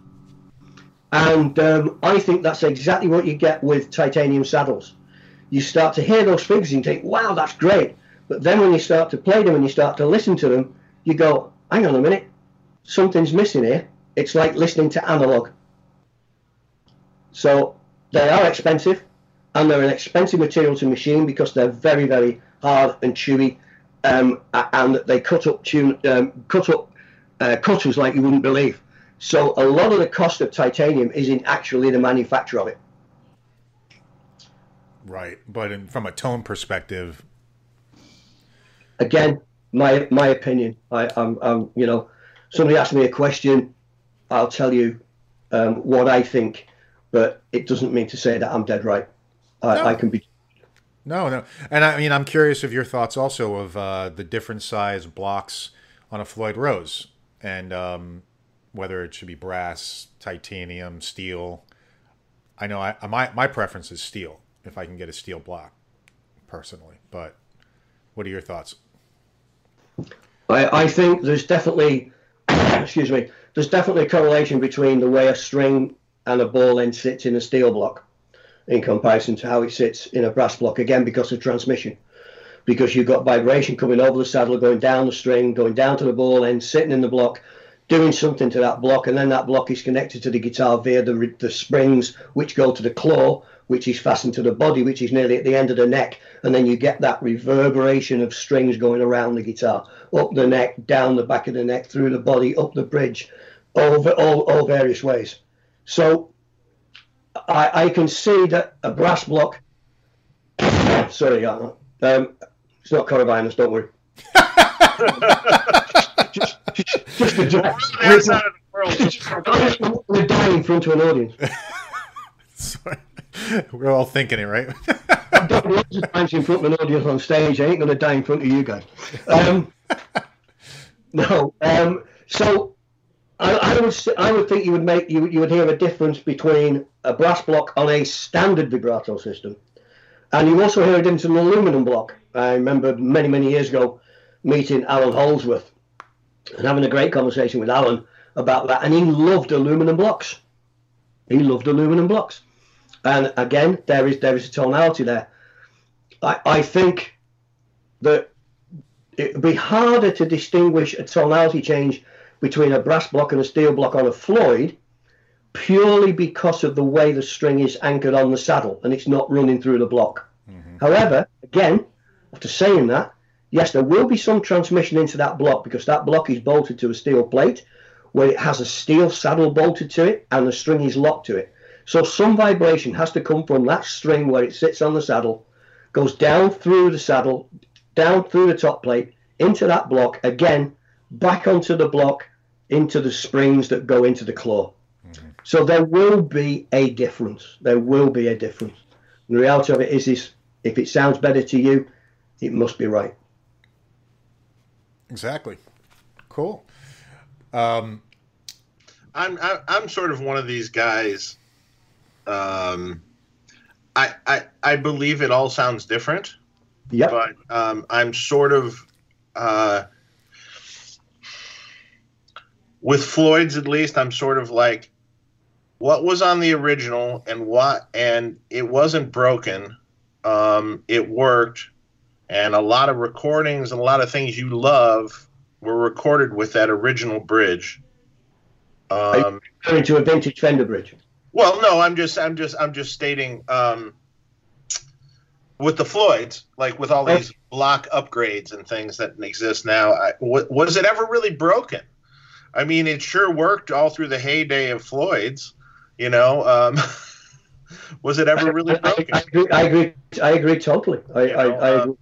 And um, I think that's exactly what you get with titanium saddles. You start to hear those frequencies and think, wow, that's great. But then when you start to play them and you start to listen to them, you go, hang on a minute, something's missing here. It's like listening to analog. So they are expensive and they're an expensive material to machine because they're very, very hard and chewy um, and they cut up tune, um, cut up uh, cutters like you wouldn't believe. So a lot of the cost of titanium is in actually the manufacture of it. Right, but in, from a tone perspective, again, my my opinion. I, I'm, I'm, you know, somebody asked me a question, I'll tell you um, what I think, but it doesn't mean to say that I'm dead right. I, no. I can be no, no, and I mean, I'm curious of your thoughts also of uh, the different size blocks on a Floyd Rose, and um, whether it should be brass, titanium, steel. I know I, my my preference is steel if I can get a steel block, personally. But what are your thoughts? I, I think there's definitely, excuse me, there's definitely a correlation between the way a string and a ball end sits in a steel block in comparison to how it sits in a brass block, again, because of transmission. Because you've got vibration coming over the saddle, going down the string, going down to the ball end, sitting in the block, doing something to that block, and then that block is connected to the guitar via the, the springs, which go to the claw, which is fastened to the body, which is nearly at the end of the neck, and then you get that reverberation of strings going around the guitar, up the neck, down the back of the neck, through the body, up the bridge, all, all, all various ways. So I, I can see that a brass block. sorry, um, it's not coronavirus, don't worry. just, just, just a joke. We're dying in front of an audience. Sorry. We're all thinking it, right? I've done lots of times in front of an audience on stage. I ain't going to die in front of you guys. Um, no. Um, so I, I, would I would think you would make you you would hear a difference between a brass block on a standard vibrato system, and you also hear it into an aluminum block. I remember many many years ago meeting Allan Holdsworth and having a great conversation with Alan about that, and he loved aluminum blocks. He loved aluminum blocks, and again there is there is a tonality there. I, I think that it would be harder to distinguish a tonality change between a brass block and a steel block on a Floyd purely because of the way the string is anchored on the saddle and it's not running through the block. Mm-hmm. However, again, after saying that, yes, there will be some transmission into that block because that block is bolted to a steel plate where it has a steel saddle bolted to it and the string is locked to it. So some vibration has to come from that string where it sits on the saddle, goes down through the saddle, down through the top plate, into that block, again, back onto the block, into the springs that go into the claw. Mm-hmm. So there will be a difference. There will be a difference. the reality of it is, is if it sounds better to you, it must be right. Exactly. Cool. Um, I'm I'm sort of one of these guys. Um, I I I believe it all sounds different. Yeah. But um, I'm sort of uh, with Floyd's at least. I'm sort of like what was on the original and what and it wasn't broken. Um, it worked, and a lot of recordings and a lot of things you love were recorded with that original bridge. Um, into a vintage Fender bridge. Well, no, I'm just, I'm just, I'm just stating um, with the Floyds, like with all these block upgrades and things that exist now. I, w- was it ever really broken? I mean, it sure worked all through the heyday of Floyd's. You know, um, was it ever really broken? I, I, agree, I agree. I agree totally. I, you know, I, I um,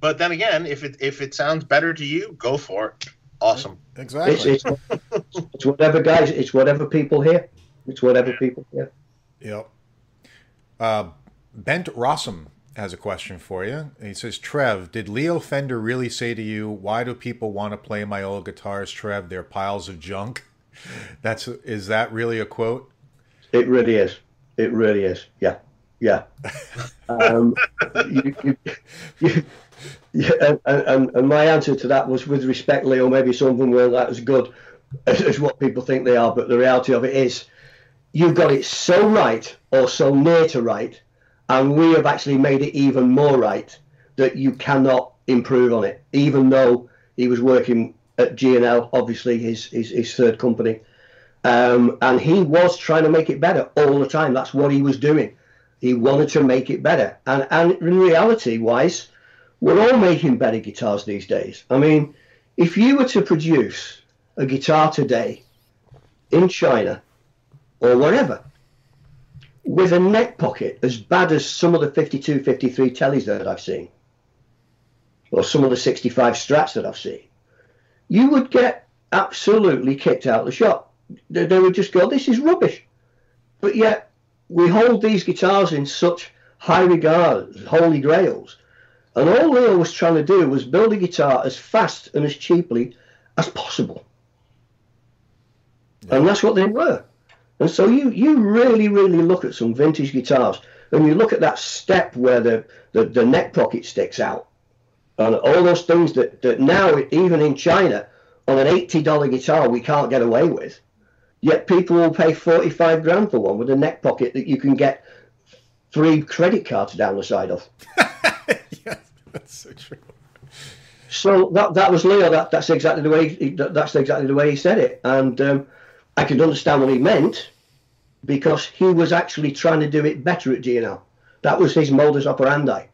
but then again, if it if it sounds better to you, go for it. Awesome. Exactly. It's, it's, it's whatever, guys. It's whatever people hear. It's whatever people hear. Yep. Uh, Bent Rossum has a question for you. He says, Trev, did Leo Fender really say to you, "Why do people want to play my old guitars, Trev? They're piles of junk." That's is that really a quote? It really is. It really is. Yeah. Yeah. um, you, you, you, yeah, and, and, and, my answer to that was with respect, Leo, maybe some of them weren't that as good as, as, what people think they are, but the reality of it is you've got it so right or so near to right, and we have actually made it even more right that you cannot improve on it, even though he was working at G&L, obviously his, his, his third company. Um, and he was trying to make it better all the time. That's what he was doing. He wanted to make it better. And, and in reality wise, we're all making better guitars these days. I mean, if you were to produce a guitar today in China or wherever with a neck pocket as bad as some of the 52, 53 Teles that I've seen, or some of the 65 strats that I've seen, you would get absolutely kicked out of the shop. They, they would just go, this is rubbish. But yet, we hold these guitars in such high regard, holy grails, and all Leo was trying to do was build a guitar as fast and as cheaply as possible. Yeah. And that's what they were. And so you, you really, really look at some vintage guitars and you look at that step where the, the, the neck pocket sticks out and all those things that, that now, even in China, on an $80 guitar, we can't get away with. Yet people will pay 45 grand for one with a neck pocket that you can get three credit cards down the side of. yes, That's so true. So that that was Leo. That that's exactly the way. He, that's exactly the way he said it, and um, I could understand what he meant because he was actually trying to do it better at G&L. That was his modus operandi.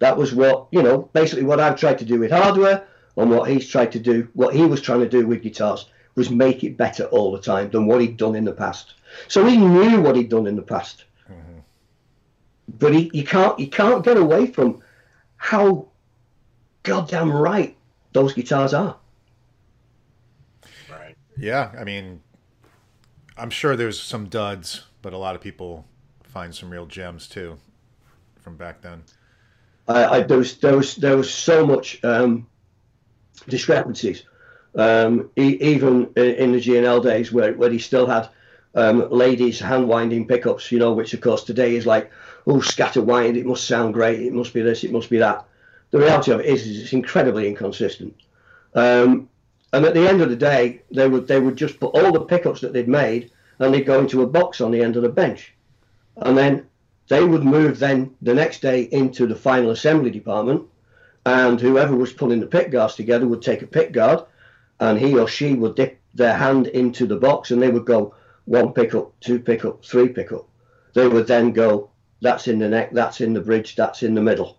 That was what you know, basically what I've tried to do with hardware, and what he's tried to do. What he was trying to do with guitars was make it better all the time than what he'd done in the past. So he knew what he'd done in the past, mm-hmm. but he you can't you can't get away from how goddamn right those guitars are. Right. Yeah, I mean, I'm sure there's some duds, but a lot of people find some real gems too from back then. I, I there was there was there was so much um, discrepancies, um, e- even in, the G&L days where where he still had um, ladies hand winding pickups, you know, which of course today is like oh, scatter wind, it must sound great, it must be this, it must be that. The reality of it is, is it's incredibly inconsistent. Um, and at the end of the day, they would they would just put all the pickups that they'd made and they'd go into a box on the end of the bench. And then they would move then the next day into the final assembly department and whoever was putting the pick guards together would take a pick guard and he or she would dip their hand into the box and they would go one pickup, two pickup, three pickup. They would then go that's in the neck, that's in the bridge, that's in the middle.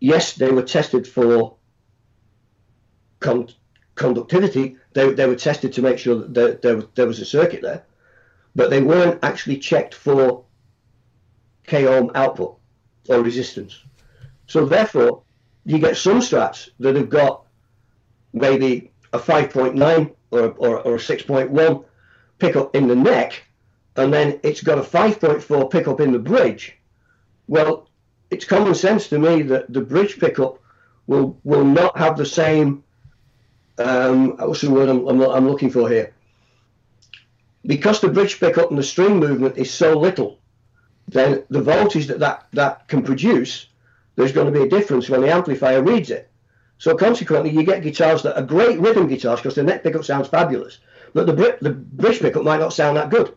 Yes, they were tested for conductivity. They, they were tested to make sure that there, there, was a circuit there, but they weren't actually checked for K ohm output or resistance. So therefore, you get some strats that have got maybe a 5.9 or, or, or a 6.1 pickup in the neck, and then it's got a 5.4 pickup in the bridge, well, it's common sense to me that the bridge pickup will will not have the same. Um, what's the word I'm, I'm, I'm looking for here? because the bridge pickup and the string movement is so little, then the voltage that that, that can produce, there's going to be a difference when the amplifier reads it. So consequently, you get guitars that are great rhythm guitars because the neck pickup sounds fabulous, but the, the bridge pickup might not sound that good.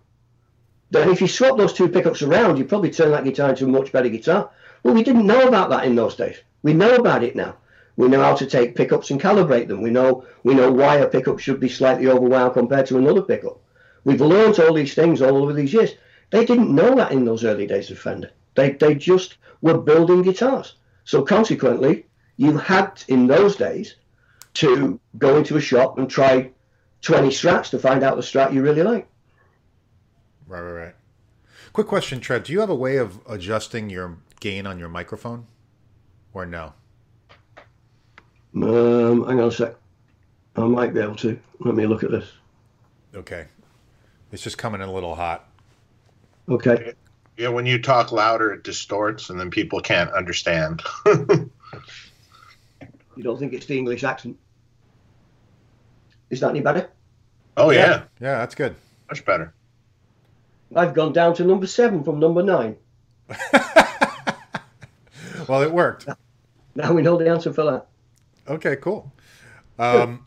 Then if you swap those two pickups around, you probably turn that guitar into a much better guitar. Well, we didn't know about that in those days. We know about it now. We know how to take pickups and calibrate them. We know we know why a pickup should be slightly overwound compared to another pickup. We've learned all these things all over these years. They didn't know that in those early days of Fender. They they just were building guitars. So consequently, you had in those days to go into a shop and try 20 strats to find out the strat you really like. Right, right, right. Quick question, Trev. Do you have a way of adjusting your gain on your microphone, or no? Um, hang on a sec. I might be able to. Let me look at this. Okay. It's just coming in a little hot. Okay. Yeah, when you talk louder, it distorts, and then people can't understand. you don't think it's the English accent? Is that any better? Oh yeah. Yeah, yeah that's good. Much better. I've gone down to number seven from number nine. well, it worked. Now we know the answer for that. Okay, cool. Um,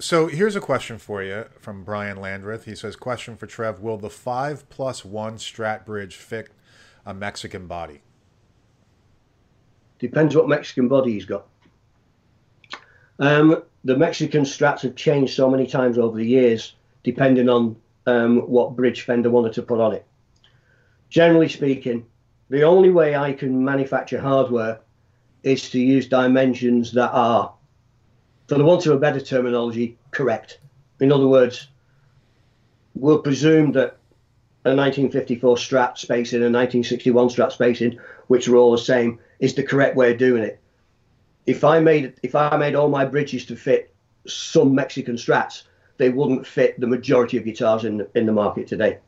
so here's a question for you from Brian Landreth. He says, "Question for Trev: Will the five plus one Strat bridge fit a Mexican body?" Depends what Mexican body he's got. Um, the Mexican Strats have changed so many times over the years, depending on um, what bridge Fender wanted to put on it. Generally speaking, the only way I can manufacture hardware is to use dimensions that are, for the want of a better terminology, correct. In other words, we'll presume that a 1954 Strat spacing and a 1961 Strat spacing, which are all the same, is the correct way of doing it. If I made if I made all my bridges to fit some Mexican Strats, they wouldn't fit the majority of guitars in in the market today.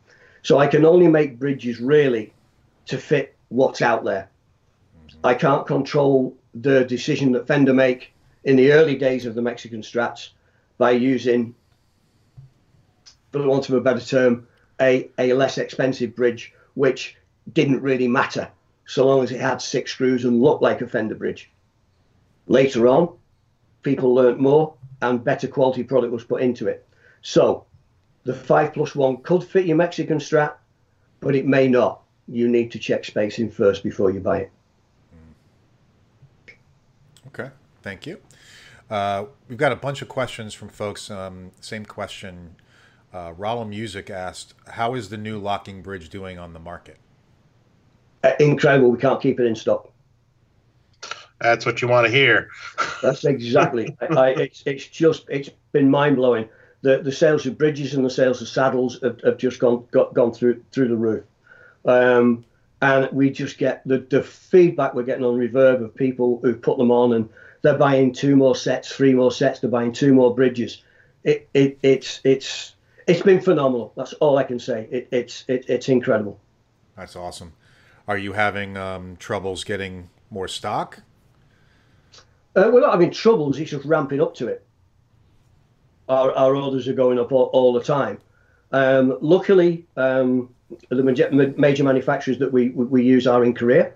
So I can only make bridges really to fit what's out there. I can't control the decision that Fender make in the early days of the Mexican Strats by using, for want of a better term, a, a less expensive bridge, which didn't really matter so long as it had six screws and looked like a Fender bridge. Later on, people learnt more and better quality product was put into it. So the 5 plus 1 could fit your Mexican Strat, but it may not. You need to check spacing first before you buy it. Okay, thank you. Uh, we've got a bunch of questions from folks. Um, same question. Uh, Rollo Music asked, "How is the new locking bridge doing on the market?" Uh, incredible. We can't keep it in stock. That's what you want to hear. That's exactly. I, it's it's just it's been mind blowing. The the sales of bridges and the sales of saddles have, have just gone got, gone through through the roof. Um, and we just get the, the feedback we're getting on reverb of people who put them on and they're buying two more sets three more sets they're buying two more bridges. It, it it's it's it's been phenomenal. That's all i can say. It, it's it, it's incredible. That's awesome. Are you having um, troubles getting more stock? Uh, we're not having troubles it's just ramping up to it. Our, our orders are going up all, all the time. Um, luckily um, the major manufacturers that we we use are in Korea.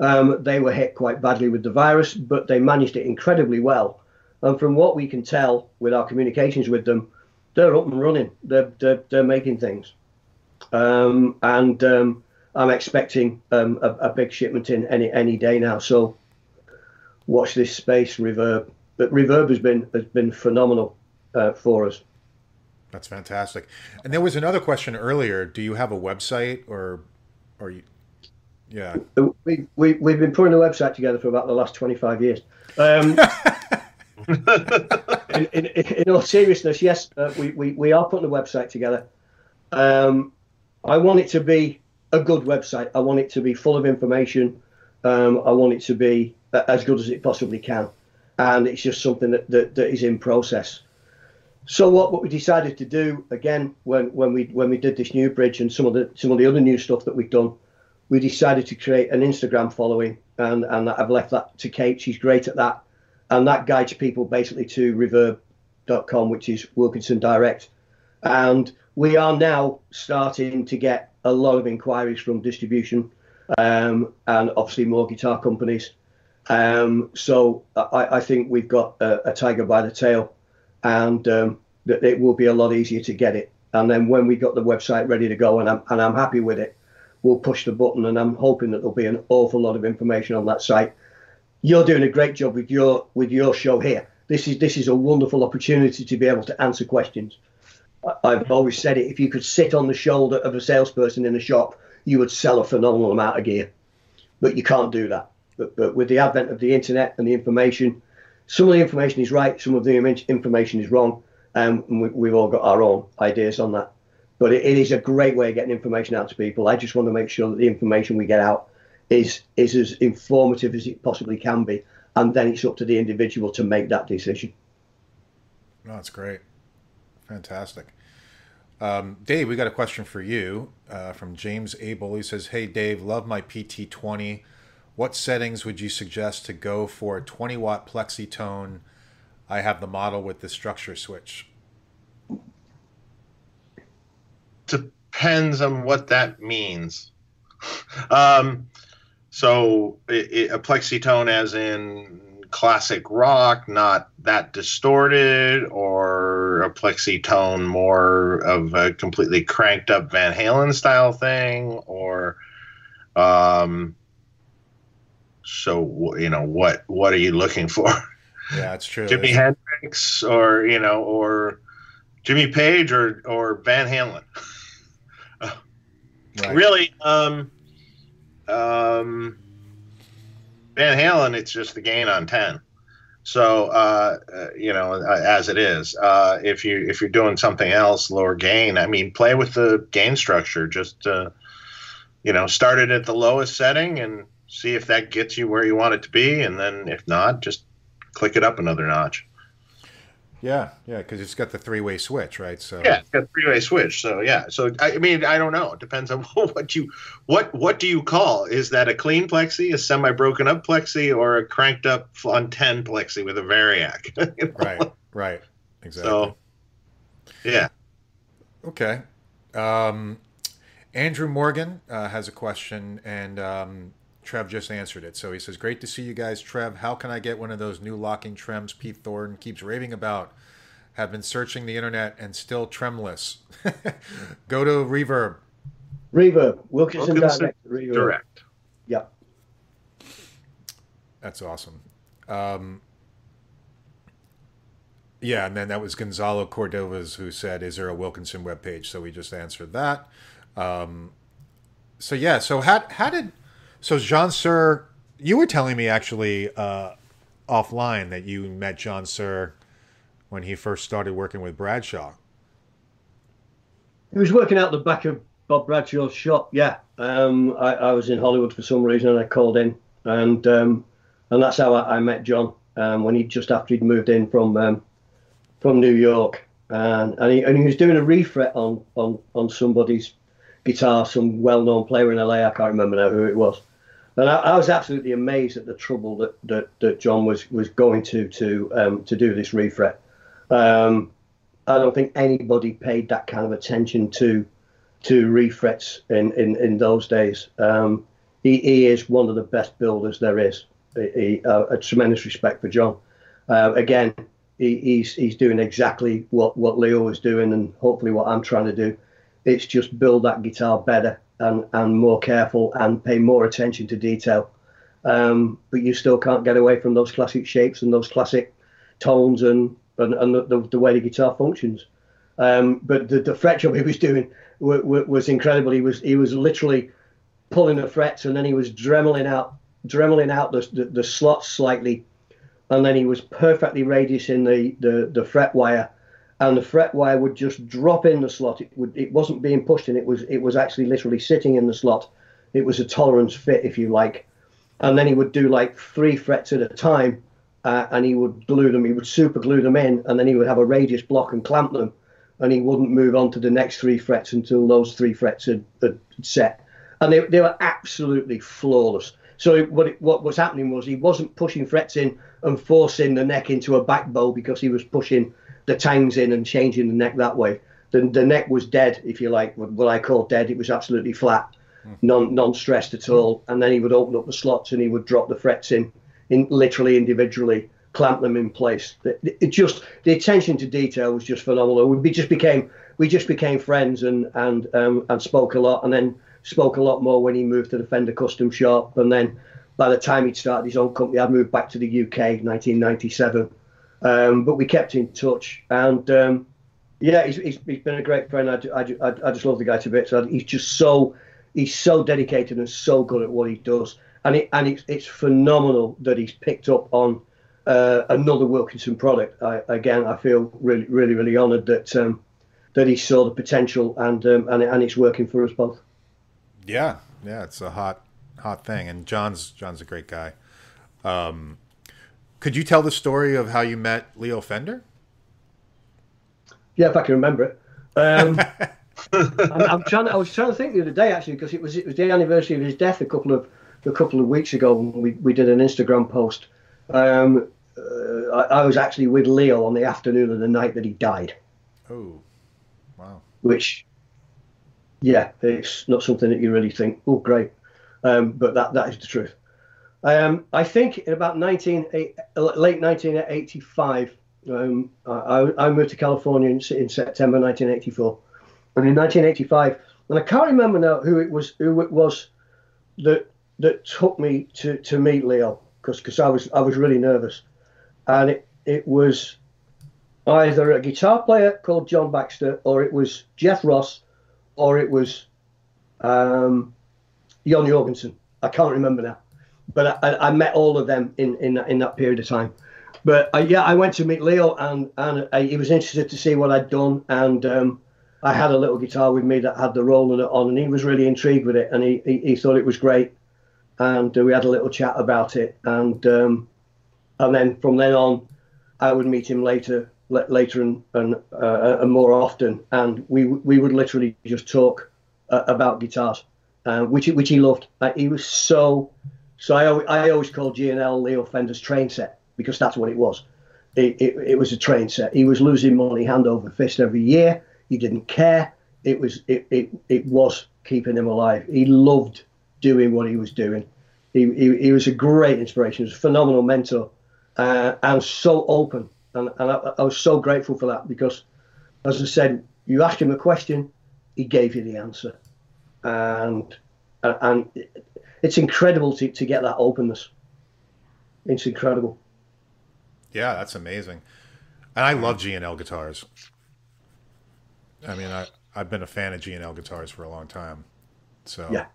Um, they were hit quite badly with the virus, but they managed it incredibly well. And from what we can tell with our communications with them, they're up and running. They're they're, they're making things, um, and um, I'm expecting um, a, a, big shipment in any any day now. So watch this space, Reverb. But Reverb has been has been phenomenal uh, for us. That's fantastic. And there was another question earlier. Do you have a website or, or you? Yeah. We, we, we've been putting a website together for about the last 25 years. Um, in, in, in, all seriousness, yes, uh, we, we, we are putting a website together. Um, I want it to be a good website. I want it to be full of information. Um, I want it to be as good as it possibly can. And it's just something that, that, that is in process. So what, what we decided to do again when, when we when we did this new bridge and some of the some of the other new stuff that we've done, we decided to create an Instagram following and and I've left that to Kate. She's great at that, and that guides people basically to reverb.com, which is Wilkinson Direct, and we are now starting to get a lot of inquiries from distribution um, and obviously more guitar companies. Um, so I, I, think we've got a, a, tiger by the tail, and um, that it will be a lot easier to get it. And then when we got the website ready to go, and I'm and I'm happy with it, we'll push the button, and I'm hoping that there'll be an awful lot of information on that site. You're doing a great job with your with your show here. This is this is a wonderful opportunity to be able to answer questions. I've always said it. If you could sit on the shoulder of a salesperson in a shop, you would sell a phenomenal amount of gear. But you can't do that. But, but with the advent of the internet and the information, some of the information is right, some of the information is wrong, um, and we, have all got our own ideas on that. But it, it is a great way of getting information out to people. I just want to make sure that the information we get out is is as informative as it possibly can be, and then it's up to the individual to make that decision. No, that's great, fantastic. Um, Dave, we got a question for you uh, from James Abel. He says, "Hey Dave, love my PT20. What settings would you suggest to go for a 20 watt plexi tone? I have the model with the structure switch." Depends on what that means. um, so it, it, a plexi tone, as in classic rock, not that distorted, or a plexi tone more of a completely cranked up Van Halen style thing, or um, so you know what what are you looking for? Yeah, it's true. Jimi Hendrix, or you know, or Jimmy Page, or or Van Halen. right. Really, um, um Van Halen, it's just the gain on ten. So uh, uh, you know, uh, as it is, uh, if you if you're doing something else, lower gain. I mean, play with the gain structure. Just uh, you know, start it at the lowest setting and see if that gets you where you want it to be, and then if not, just click it up another notch. Yeah, yeah, because it's got the three-way switch, right? So yeah, it's got three-way switch. So yeah, so I mean, I don't know. It depends on what you what what do you call? Is that a clean plexi, a semi-broken up plexi, or a cranked up on ten plexi with a variac? you know? Right, right, exactly. So yeah, okay. Um, Andrew Morgan uh, has a question, and um, Trev just answered it. So he says, Great to see you guys, Trev. How can I get one of those new locking trems Pete Thornton keeps raving about? Have been searching the internet and still tremless. Go to Reverb. Reverb. Wilkinson, Wilkinson Direct. Reverb. Direct. Yep. That's awesome. Um, yeah, and then that was Gonzalo Cordovas who said, "Is there a Wilkinson webpage?" So we just answered that. Um, so yeah, so how how did so John Suhr, you were telling me actually uh, offline that you met John Suhr when he first started working with Bradshaw. He was working out the back of Bob Bradshaw's shop. Yeah, um, I, I, was in Hollywood for some reason, and I called in, and um, and that's how I, I met John um, when he just after he'd moved in from um, from New York, and and he, and he was doing a refret on on on somebody's guitar, some well-known player in LA. I can't remember now who it was, and I, I, was absolutely amazed at the trouble that, that, that John was, was going to to um, to do this refret. Um, I don't think anybody paid that kind of attention to to refrets in, in, in those days. Um, he, he is one of the best builders there is. He, uh, a tremendous respect for John. Uh, again, he, he's he's doing exactly what, what Leo was doing, and hopefully what I'm trying to do. It's just build that guitar better and, and more careful and pay more attention to detail. Um, but you still can't get away from those classic shapes and those classic tones and, and, and the, the, way the guitar functions. Um, but the, the fret job he was doing w- w- was incredible. He was he was literally pulling the frets and then he was dremeling out dremeling out the, the, the slots slightly, and then he was perfectly radiusing the, the, the fret wire and the fret wire would just drop in the slot. It would it wasn't being pushed in. It was it was actually literally sitting in the slot. It was a tolerance fit, if you like. And then he would do like three frets at a time, uh, and he would glue them. He would super glue them in, and then he would have a radius block and clamp them, and he wouldn't move on to the next three frets until those three frets had, had set. And they, they were absolutely flawless. So what it, what was happening was he wasn't pushing frets in and forcing the neck into a back bow because he was pushing the tangs in and changing the neck that way. the, the neck was dead, if you like, what I call dead. It was absolutely flat, mm. non non stressed at all. And then he would open up the slots and he would drop the frets in, in literally individually, clamp them in place. It, it just the attention to detail was just phenomenal. We just became we just became friends and and um, and spoke a lot, and then spoke a lot more when he moved to the Fender Custom Shop, and then by the time he'd started his own company, I'd moved back to the UK, 1997. Um, but we kept in touch, and um, yeah, he's, he's, he's been a great friend. I, I, I, just love the guy to bits. He's just so he's so dedicated and so good at what he does, and it, and it's, it's phenomenal that he's picked up on uh, another Wilkinson product. I, again, I feel really really really honoured that um, that he saw the potential and um, and and it's working for us both. Yeah, yeah, it's a hot hot thing, and John's John's a great guy. Um, could you tell the story of how you met Leo Fender? Yeah, if I can remember it. Um, I'm, I'm, trying. I was trying to think the other day actually because it was it was the anniversary of his death a couple of a couple of weeks ago. We we did an Instagram post. Um, uh, I, I, was actually with Leo on the afternoon of the night that he died. Oh, wow! Which, yeah, it's not something that you really think. Oh, great, um, but that that is the truth. Um, I think in about 19, late 1985, um, I, I, moved to California in, in, September 1984. And in 1985, and I can't remember now who it was who it was that that took me to, to meet Leo because I was I was really nervous, and it it was either a guitar player called John Baxter or it was Jeff Ross or it was um, John Jorgenson. I can't remember now but I, I, met all of them in, in, in that period of time. But uh, yeah, I went to meet Leo, and and I, he was interested to see what I'd done, and um, I had a little guitar with me that had the Roland on, and he was really intrigued with it, and he, he, he thought it was great, and uh, we had a little chat about it, and um, and then from then on, I would meet him later, later and and, uh, and more often, and we we would literally just talk uh, about guitars, uh, which which he loved. he was so so I, I always called G&L Leo Fender's train set because that's what it was. It, it, it, was a train set. He was losing money hand over fist every year. He didn't care. It was it, it, it was keeping him alive. He loved doing what he was doing. He, he, he was a great inspiration. He was a phenomenal mentor uh, and so open. And, and I, I was so grateful for that because, as I said, you asked him a question, he gave you the answer. And and it's incredible to, to get that openness. It's incredible. Yeah, that's amazing. And I love G&L guitars. I mean, I, I've been a fan of G&L guitars for a long time. So yeah.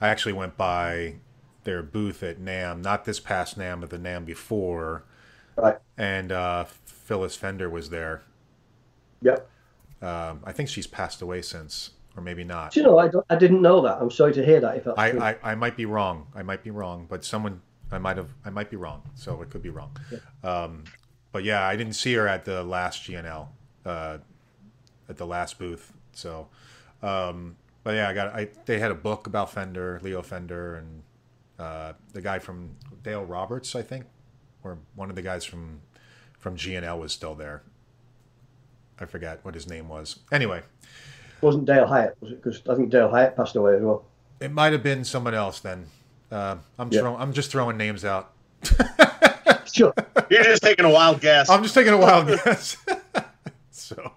I actually went by their booth at NAMM, not this past NAMM, but the NAMM before. Right. And uh, Phyllis Fender was there. Yep. Um, I think she's passed away since or maybe not. Do you know, I, I didn't know that. I'm sorry to hear that. If that's I, true. I, I might be wrong. I might be wrong, but someone I might have I might be wrong. So it could be wrong. Yeah. Um, but yeah, I didn't see her at the last G&L, uh, at the last booth. So, um, but yeah, I got I they had a book about Fender, Leo Fender, and uh, the guy from Dale Roberts, I think, or one of the guys from from G&L was still there. I forget what his name was. Anyway, wasn't Dale Hyatt, was it? Because I think Dale Hyatt passed away as well. It might have been someone else then. Uh, I'm yeah. throwing. I'm just throwing names out. sure. You're just taking a wild guess. I'm just taking a wild guess. so,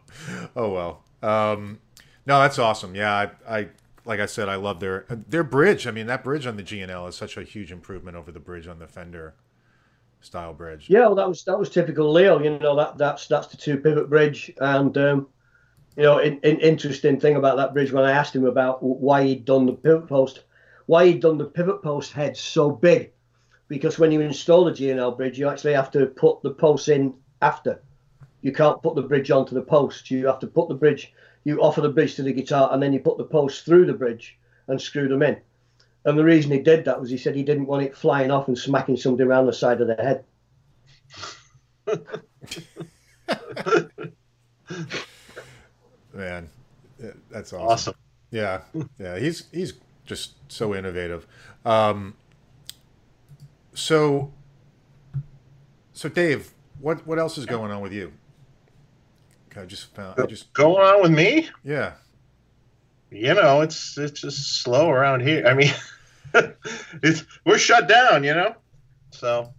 oh well. Um, no, that's awesome. Yeah, I, I, like I said, I love their their bridge. I mean, that bridge on the G&L is such a huge improvement over the bridge on the Fender style bridge. Yeah, well, that was that was typical Leo. You know that that's that's the two pivot bridge, and um, you know, an, interesting thing about that bridge when I asked him about why he'd done the pivot post, why he'd done the pivot post head so big, because when you install the G&L bridge, you actually have to put the post in after. You can't put the bridge onto the post. You have to put the bridge, you offer the bridge to the guitar, and then you put the post through the bridge and screw them in. And the reason he did that was he said he didn't want it flying off and smacking somebody around the side of the head. man. That's awesome. Awesome. Yeah, yeah. He's he's just so innovative. Um, so, so Dave, what what else is going on with you? I just found. I just going on with me. Yeah. You know, it's it's just slow around here. I mean, it's we're shut down. You know, so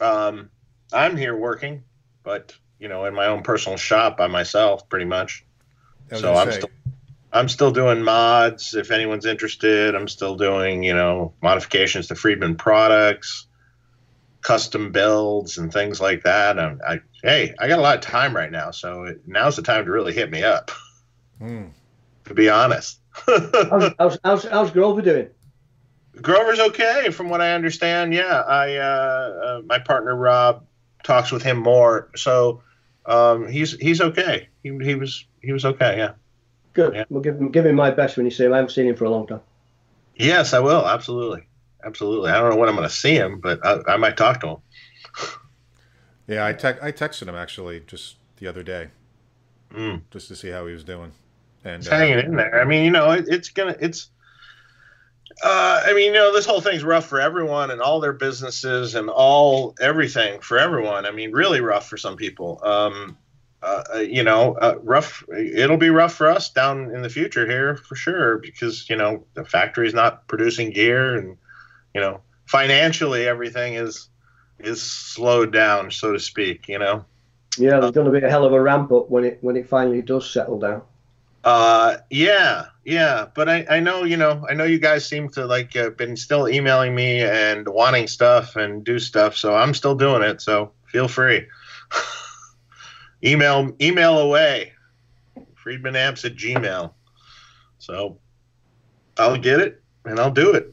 um, I'm here working, but you know, in my own personal shop by myself, pretty much. So I'm say. still I'm still doing mods. If anyone's interested, I'm still doing you know modifications to Friedman products, custom builds, and things like that. And I, hey, I got a lot of time right now, so it, now's the time to really hit me up. Mm. To be honest. how's, how's, how's, how's Grover doing? Grover's okay, from what I understand. Yeah, I uh, uh, my partner Rob talks with him more, so um, he's he's okay. He, he was he was okay. Yeah. Good. Yeah. We'll give him give him my best when you see him. I haven't seen him for a long time. Yes, I will. Absolutely, absolutely. I don't know when I'm going to see him, but I, I might talk to him. yeah, I te- I texted him actually just the other day, mm. just to see how he was doing. And uh, hanging in there. I mean, you know, it, it's gonna it's. Uh, I mean, you know, this whole thing's rough for everyone and all their businesses and all everything for everyone. I mean, really rough for some people. Um, uh, uh, you know, uh, rough. It'll be rough for us down in the future here for sure because you know the factory's not producing gear, and you know financially everything is is slowed down, so to speak. You know. Yeah, there's going to be a hell of a ramp up when it when it finally does settle down. Uh, yeah, yeah, but I I know you know I know you guys seem to like uh, been still emailing me and wanting stuff and do stuff, so I'm still doing it. So feel free. email email away friedmanamps at gmail so i'll get it and i'll do it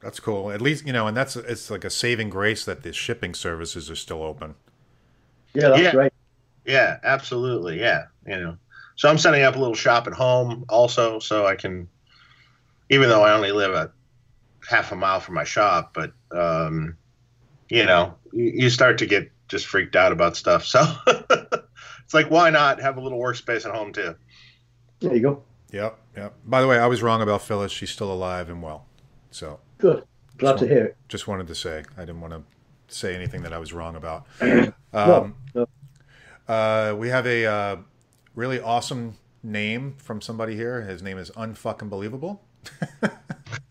that's cool at least you know and that's it's like a saving grace that the shipping services are still open yeah that's yeah. great yeah absolutely yeah you know so i'm setting up a little shop at home also so i can even though i only live a half a mile from my shop but um you know you, you start to get just freaked out about stuff. So it's like, why not have a little workspace at home too? There you go. Yep, yep. By the way, I was wrong about Phyllis. She's still alive and well. So good. Glad to hear it. Just wanted to say I didn't want to say anything that I was wrong about. Um, no, no. Uh, we have a uh, really awesome name from somebody here. His name is Unfucking Believable.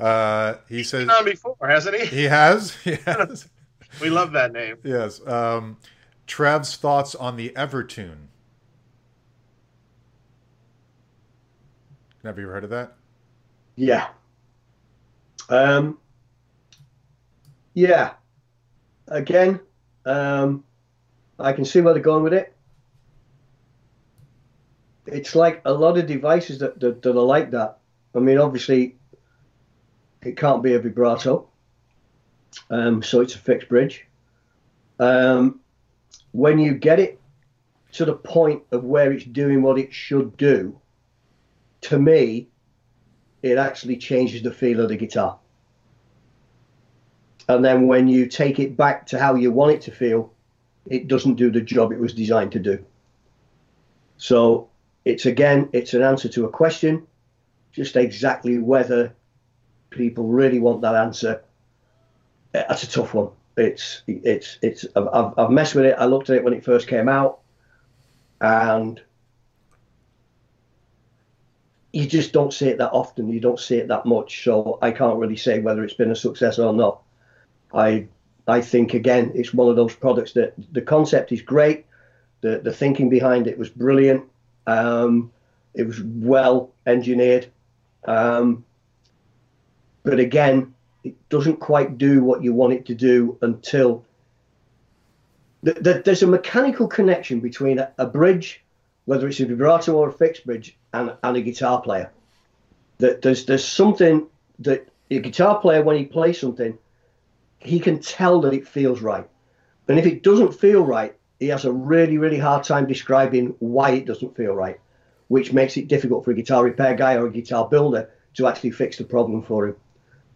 uh, he He's says on before, hasn't he? He has. He has. We love that name. Yes. Um, Trev's thoughts on the Evertune. Have you ever heard of that? Yeah. Um, yeah. Again, um, I can see where they're going with it. It's like a lot of devices that, that, that are like that. I mean, obviously, it can't be a vibrato. Um, so it's a fixed bridge. Um, when you get it to the point of where it's doing what it should do, to me, it actually changes the feel of the guitar. And then when you take it back to how you want it to feel, it doesn't do the job it was designed to do. So it's again, it's an answer to a question, just exactly whether people really want that answer that's a tough one. It's it's it's I've, I've messed with it. I looked at it when it first came out, and you just don't see it that often. You don't see it that much. So I can't really say whether it's been a success or not. I I think again it's one of those products that the concept is great. The the thinking behind it was brilliant. Um, it was well engineered. Um, but again, it doesn't quite do what you want it to do until the, the, there's a mechanical connection between a, a, bridge, whether it's a vibrato or a fixed bridge, and, and a guitar player. That there's there's something that a guitar player when he plays something, he can tell that it feels right, and if it doesn't feel right, he has a really really hard time describing why it doesn't feel right, which makes it difficult for a guitar repair guy or a guitar builder to actually fix the problem for him.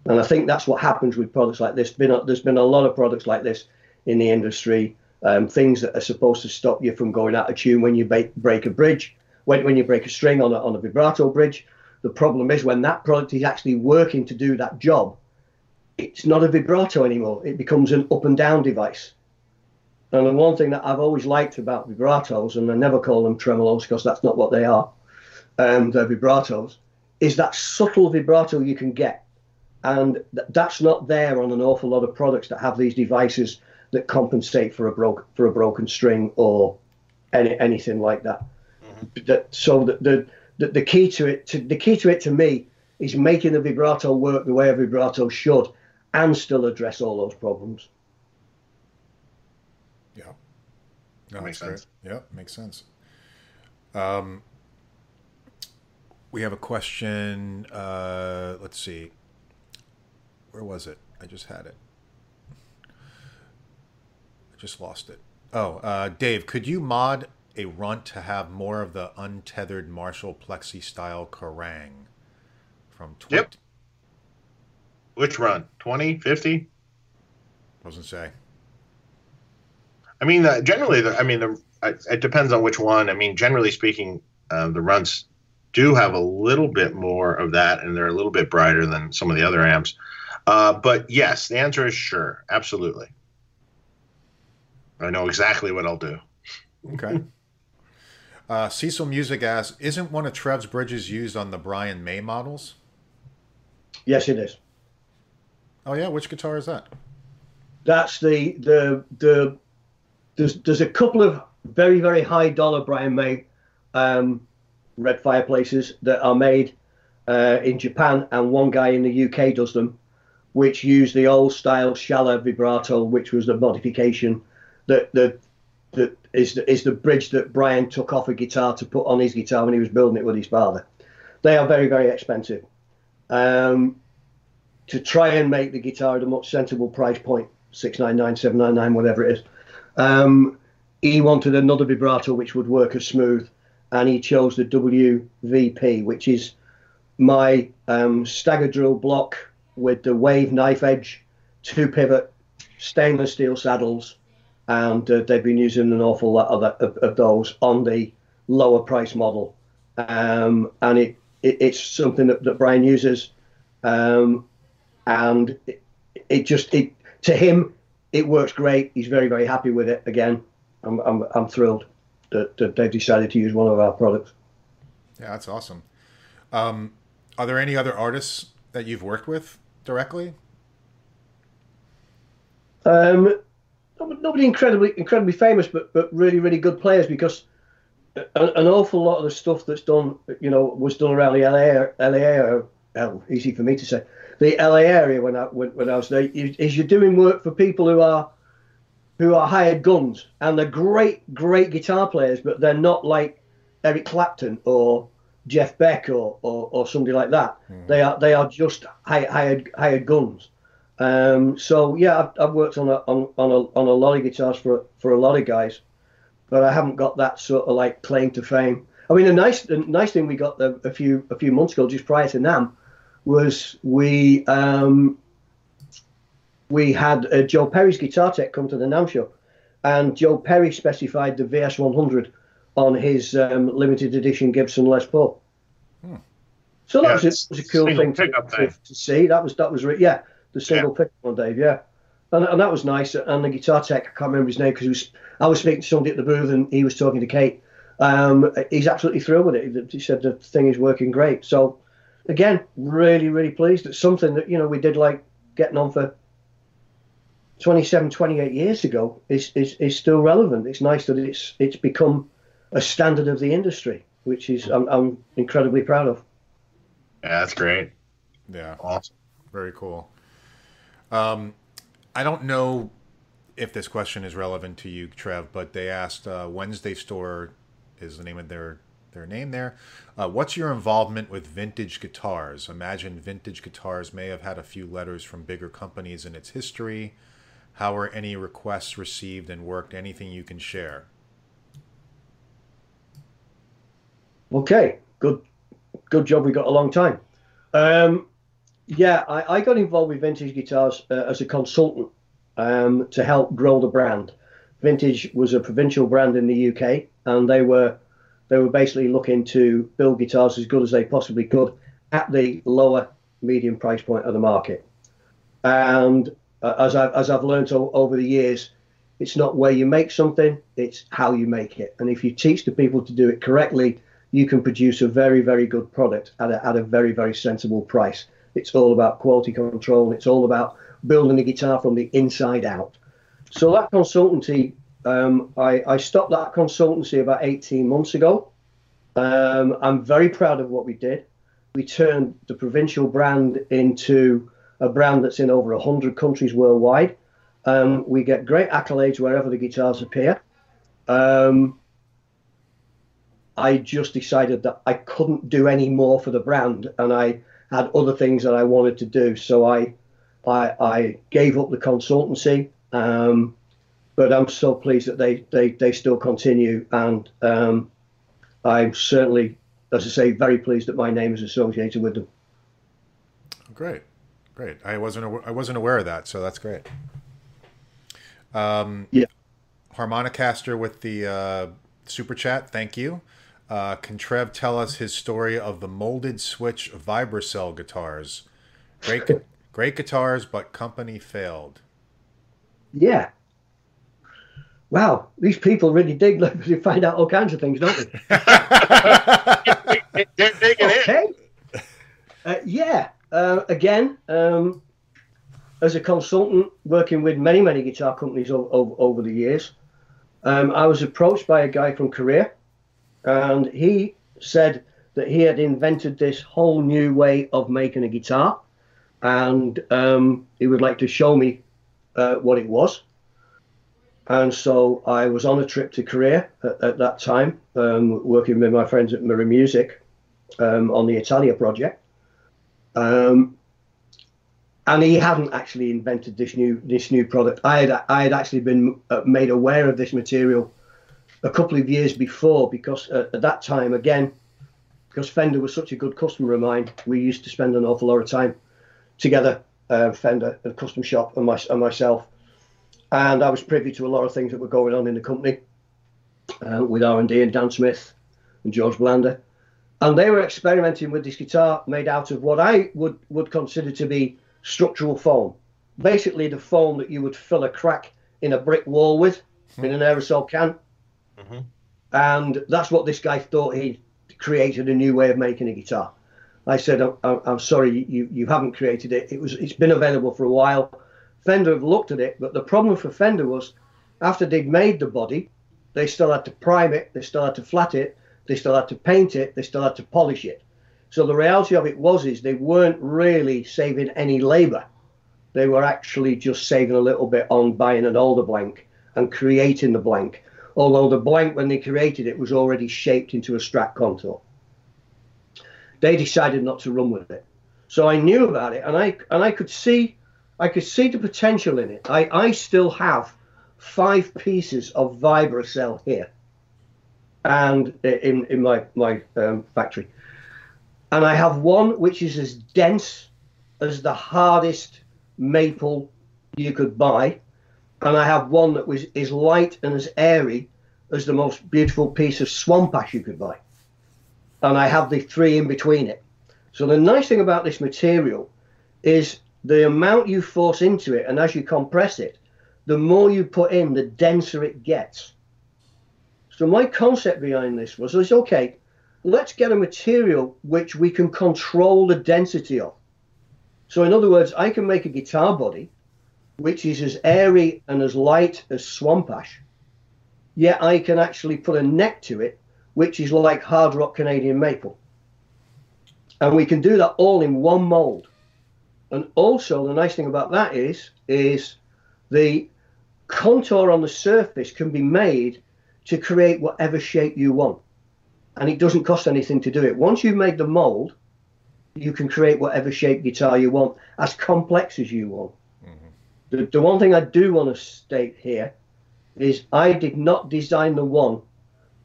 And I think that's what happens with products like this. Been a, there's been a lot of products like this in the industry, um, things that are supposed to stop you from going out of tune when you break, break a bridge, when, when you break a string on a, on a vibrato bridge. The problem is when that product is actually working to do that job, it's not a vibrato anymore. It becomes an up and down device. And the one thing that I've always liked about vibratos, and I never call them tremolos because that's not what they are, um, they're vibratos, is that subtle vibrato you can get. And th- that's not there on an awful lot of products that have these devices that compensate for a broke for a broken string or any, anything like that. Mm-hmm. that so the, the, the the key to it to, the key to it to me is making the vibrato work the way a vibrato should and still address all those problems. Yeah. No, makes sense. Great. Yeah, makes sense. Um, we have a question. Uh, let's see. Where was it? I just had it. I just lost it. Oh, uh, Dave, could you mod a runt to have more of the untethered Marshall Plexi style Kerrang from 20? Yep. Which run? 20, 50? Doesn't say. I mean, uh, generally, the, I mean, the, it depends on which one. I mean, generally speaking, uh, the runs do have a little bit more of that, and they're a little bit brighter than some of the other amps. Uh, but yes, the answer is sure, absolutely. I know exactly what I'll do. Okay. Uh, Cecil Music asks, isn't one of Trev's bridges used on the Brian May models? Yes, it is. Oh yeah, which guitar is that? That's the the the. There's there's a couple of very very high dollar Brian May um, red fireplaces that are made uh, in Japan, and one guy in the UK does them, which use the old style Schaller vibrato, which was the modification that that that is the, is the bridge that Brian took off a guitar to put on his guitar when he was building it with his father. They are very very expensive. Um, to try and make the guitar at a much sensible price point, six nine nine, seven nine nine, whatever it is. Um, he wanted another vibrato which would work as smooth, and he chose the WVP, which is my um, stagger drill block with the wave knife edge, two pivot, stainless steel saddles, and uh, they've been using an awful lot of, of, of those on the lower price model. Um, and it, it, it's something that, that Brian uses, um, and it, it, just it to him it works great. He's very very happy with it. Again, I'm I'm, I'm thrilled that, that they've decided to use one of our products. Yeah, that's awesome. Um, are there any other artists that you've worked with directly? Um, nobody incredibly incredibly famous, but but really really good players because an, awful lot of the stuff that's done, you know, was done around the LA LA. Oh, easy for me to say. The LA area when I when, when I was there is you're doing work for people who are who are hired guns and they're great great guitar players, but they're not like Eric Clapton or Jeff Beck or, or, or somebody like that. Mm. They are they are just hired hired guns. Um, so yeah, I've, I've, worked on a on, on a on a lot of guitars for for a lot of guys, but I haven't got that sort of like claim to fame. I mean, the nice the nice thing we got a, a few a few months ago, just prior to NAMM, was we um, we had uh, Joe Perry's guitar tech come to the NAMM show, and Joe Perry specified the VS100 on his um, limited edition Gibson Les Paul. Hmm. So that yeah, was, a, was a cool thing to, to, to, see. That was that was yeah the single yeah. pick one, Dave. Yeah, and, and that was nice. And the guitar tech, I can't remember his name because I was speaking to somebody at the booth and he was talking to Kate. Um, he's absolutely thrilled with it. He said the thing is working great. So again, really, really pleased. It's something that you know we did like getting on for 27, 28 years ago is, is, is still relevant. It's nice that it's it's become a standard of the industry, which is I'm, I'm incredibly proud of. Yeah, that's great. Yeah, awesome. Very cool. Um, I don't know if this question is relevant to you, Trev, but they asked uh, Wednesday Store is the name of their their name there. Uh, what's your involvement with vintage guitars? Imagine vintage guitars may have had a few letters from bigger companies in its history. How are any requests received and worked? Anything you can share? Okay, good, good job. We got a long time. Um, yeah, I, I got involved with Vintage Guitars uh, as a consultant um, to help grow the brand. Vintage was a provincial brand in the UK, and they were they were basically looking to build guitars as good as they possibly could at the lower medium price point of the market. And uh, as I've as I've learned o- over the years, It's not where you make something, it's how you make it. And if you teach the people to do it correctly, you can produce a very, very good product at a, at a very, very sensible price. It's all about quality control. It's all about building a guitar from the inside out. So that consultancy, um, I, I, stopped that consultancy about 18 months ago. Um, I'm very proud of what we did. We turned the provincial brand into a brand that's in over 100 countries worldwide. Um, we get great accolades wherever the guitars appear. Um, I just decided that I couldn't do any more for the brand, and I had other things that I wanted to do. So I, I, I gave up the consultancy. Um, but I'm so pleased that they, they, they still continue, and um, I'm certainly, as I say, very pleased that my name is associated with them. Great, great. I wasn't I wasn't aware of that, so that's great. Um, yeah. Harmonicaster with the uh, super chat. Thank you. Uh, can Trev tell us his story of the molded switch Vibracell guitars? Great, great guitars, but company failed. Yeah. Wow, these people really dig. Like, they find out all kinds of things, don't they? They're digging okay. Uh, yeah. Uh, again, um, as a consultant working with many, many guitar companies o- o- over the years, um, I was approached by a guy from Korea, and he said that he had invented this whole new way of making a guitar, and um, he would like to show me uh, what it was. And so I was on a trip to Korea at, at that time, um, working with my friends at Mirror Music um, on the Italia project. Um, and he hadn't actually invented this new this new product. I had I had actually been uh, made aware of this material a couple of years before because uh, at that time again because Fender was such a good customer of mine, we used to spend an awful lot of time together, uh, Fender, a custom shop, and, my, and myself. And I was privy to a lot of things that were going on in the company uh, with R&D and Dan Smith and George Blanda. And they were experimenting with this guitar made out of what I would, would consider to be structural foam. Basically, the foam that you would fill a crack in a brick wall with mm-hmm. in an aerosol can. Mm-hmm. And that's what this guy thought he created a new way of making a guitar. I said, I'm, I'm sorry, you, you haven't created it. It was it's been available for a while. Fender have looked at it, but the problem for Fender was after they'd made the body, they still had to prime it, they still had to flat it, they still had to paint it, they still had to polish it. So the reality of it was is they weren't really saving any labor. They were actually just saving a little bit on buying an alder blank and creating the blank. Although the blank when they created it was already shaped into a Strat contour. They decided not to run with it. So I knew about it and I and I could see I could see the potential in it. I, I still have five pieces of Vibracell here and in, in my, my um, factory and I have one which is as dense as the hardest maple you could buy, and I have one that was is light and as airy as the most beautiful piece of swamp ash you could buy, and I have the three in between it. So the nice thing about this material is the amount you force into it, and as you compress it, the more you put in, the denser it gets. So my concept behind this was, was okay let's get a material which we can control the density of. So, in other words, I can make a guitar body which is as airy and as light as swamp ash, yet I can actually put a neck to it which is like hard rock Canadian maple. And we can do that all in one mold. And also, the nice thing about that is, is the contour on the surface can be made to create whatever shape you want and it doesn't cost anything to do it. Once you've made the mold, you can create whatever shape guitar you want, as complex as you want. Mm-hmm. The, the one thing I do want to state here is I did not design the one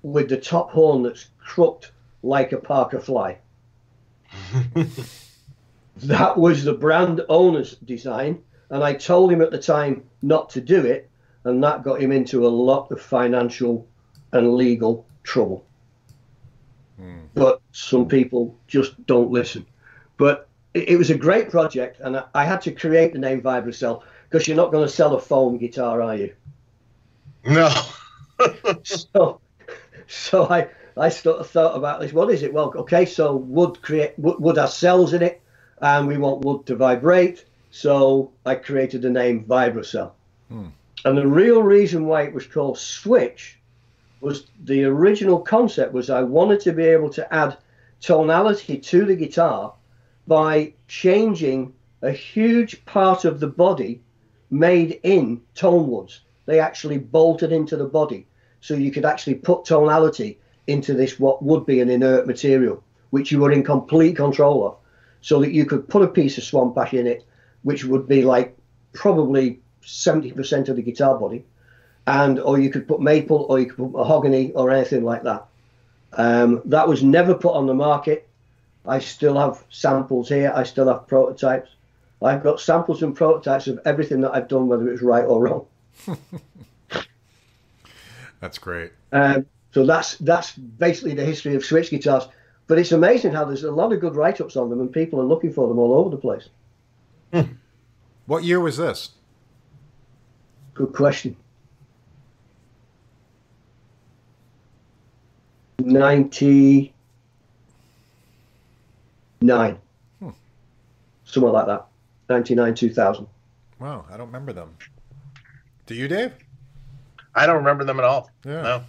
with the top horn that's crooked like a Parker fly. that was the brand owner's design, and I told him at the time not to do it, and that got him into a lot of financial and legal trouble. Mm. But some people just don't listen. But it, it was a great project, and I, I, had to create the name Vibracell because you're not going to sell a foam guitar, are you? No. so, so I I sort of thought about this. What is it? Well, okay, so wood create wood, wood has cells in it, and we want wood to vibrate. So I created the name Vibracell. Hmm. And the real reason why it was called Switch was the original concept was I wanted to be able to add tonality to the guitar by changing a huge part of the body made in tone woods. They actually bolted into the body. So you could actually put tonality into this, what would be an inert material, which you were in complete control of. So that you could put a piece of swamp ash in it, which would be like probably 70% of the guitar body. And, or you could put maple, or you could put mahogany, or anything like that. Um, that was never put on the market. I still have samples here. I still have prototypes. I've got samples and prototypes of everything that I've done, whether it's right or wrong. that's great. Um, so that's that's basically the history of switch guitars. But it's amazing how there's a lot of good write-ups on them, and people are looking for them all over the place. Hmm. What year was this? Good question. 99. Hmm. Somewhere like that. 99, 2000. Wow, I don't remember them. Do you, Dave? I don't remember them at all. Yeah. No.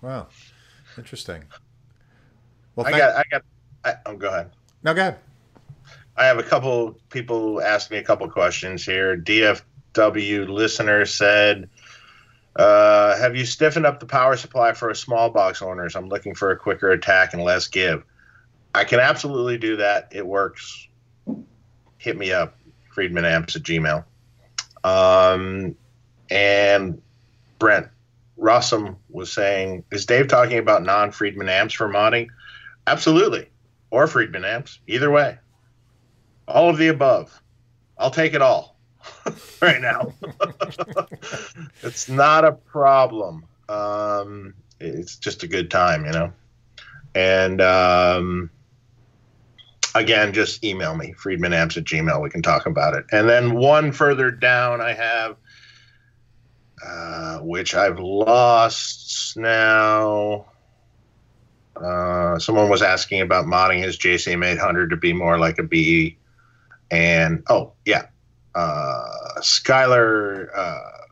Wow. Interesting. Well, I got, I got, I, oh, go ahead. No, go ahead. I have a couple people asked me a couple questions here. DFW listener said, uh, have you stiffened up the power supply for a small box owners? I'm looking for a quicker attack and less give. I can absolutely do that. It works. Hit me up, friedmanamps at gmail. Um, and Brent Rossum was saying, is Dave talking about non Friedman amps for modding? Absolutely. Or Friedman amps. Either way. All of the above. I'll take it all. right now. it's not a problem. Um, it's just a good time, you know. And um, again, just email me, friedmanamps at gmail. We can talk about it. And then one further down, I have, uh, which I've lost now. Uh, someone was asking about modding his JCM 800 to be more like a BE. And oh, yeah, uh, Skylar uh,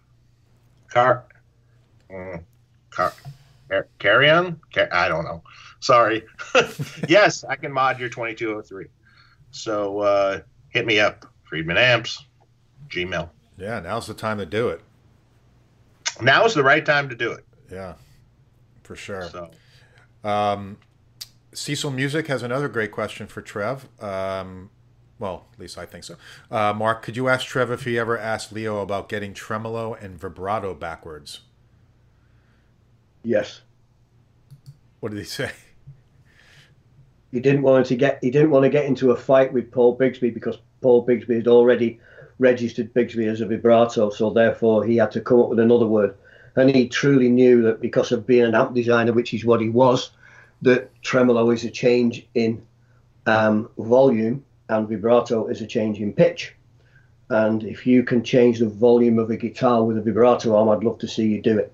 Car, mm, Car, Car, Carrion. Car, I don't know. Sorry. yes, I can mod your 2203. So uh, hit me up, Friedman Amps, Gmail. Yeah, now's the time to do it. Now is the right time to do it. Yeah, for sure. So. Um, Cecil Music has another great question for Trev. Um, well, at least I think so. Uh, Mark, could you ask Trev if he ever asked Leo about getting tremolo and vibrato backwards? Yes. What did he say? He didn't want to get he didn't want to get into a fight with Paul Bigsby because Paul Bigsby had already registered Bigsby as a vibrato, so therefore he had to come up with another word. And he truly knew that because of being an amp designer, which is what he was, that tremolo is a change in um, volume and vibrato is a change in pitch. And if you can change the volume of a guitar with a vibrato arm, I'd love to see you do it.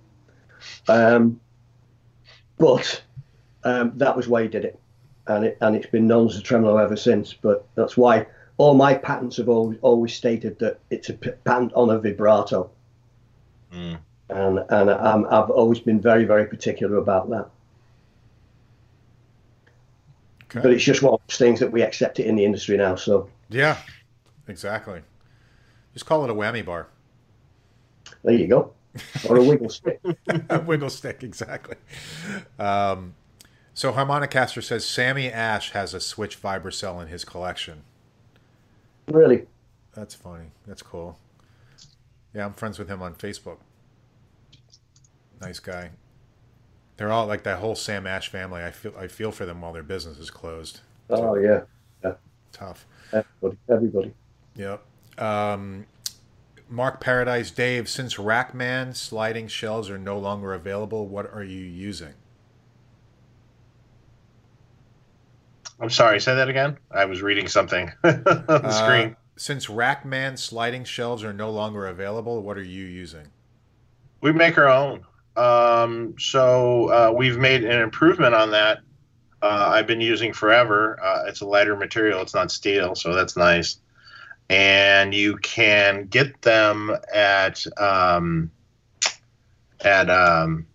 Um, but um, that was why he did it, and it and it's been known as a tremolo ever since. But that's why all my patents have always, always stated that it's a patent on a vibrato, mm. And and I've always been very very particular about that. Okay. But it's just one of those things that we accept it in the industry now. So yeah, exactly. Just call it a whammy bar. There you go. Or a wiggle stick. a wiggle stick, exactly. Um, so Harmonicaster says Sammy Ash has a Switch Vibracell in his collection. Really? That's funny. That's cool. Yeah, I'm friends with him on Facebook. Nice guy. They're all like that whole Sam Ash family. I feel I feel for them while their business is closed. Oh yeah, yeah. Tough. Everybody, everybody. Yep. Um, Mark Paradise, Dave. Since Rackman sliding shells are no longer available, what are you using? I'm sorry. Say that again. I was reading something on the uh, screen. Since Rackman sliding shelves are no longer available, what are you using? We make our own. Um, so uh, we've made an improvement on that. Uh, I've been using forever. Uh, it's a lighter material. It's not steel, so that's nice. And you can get them at um, at um,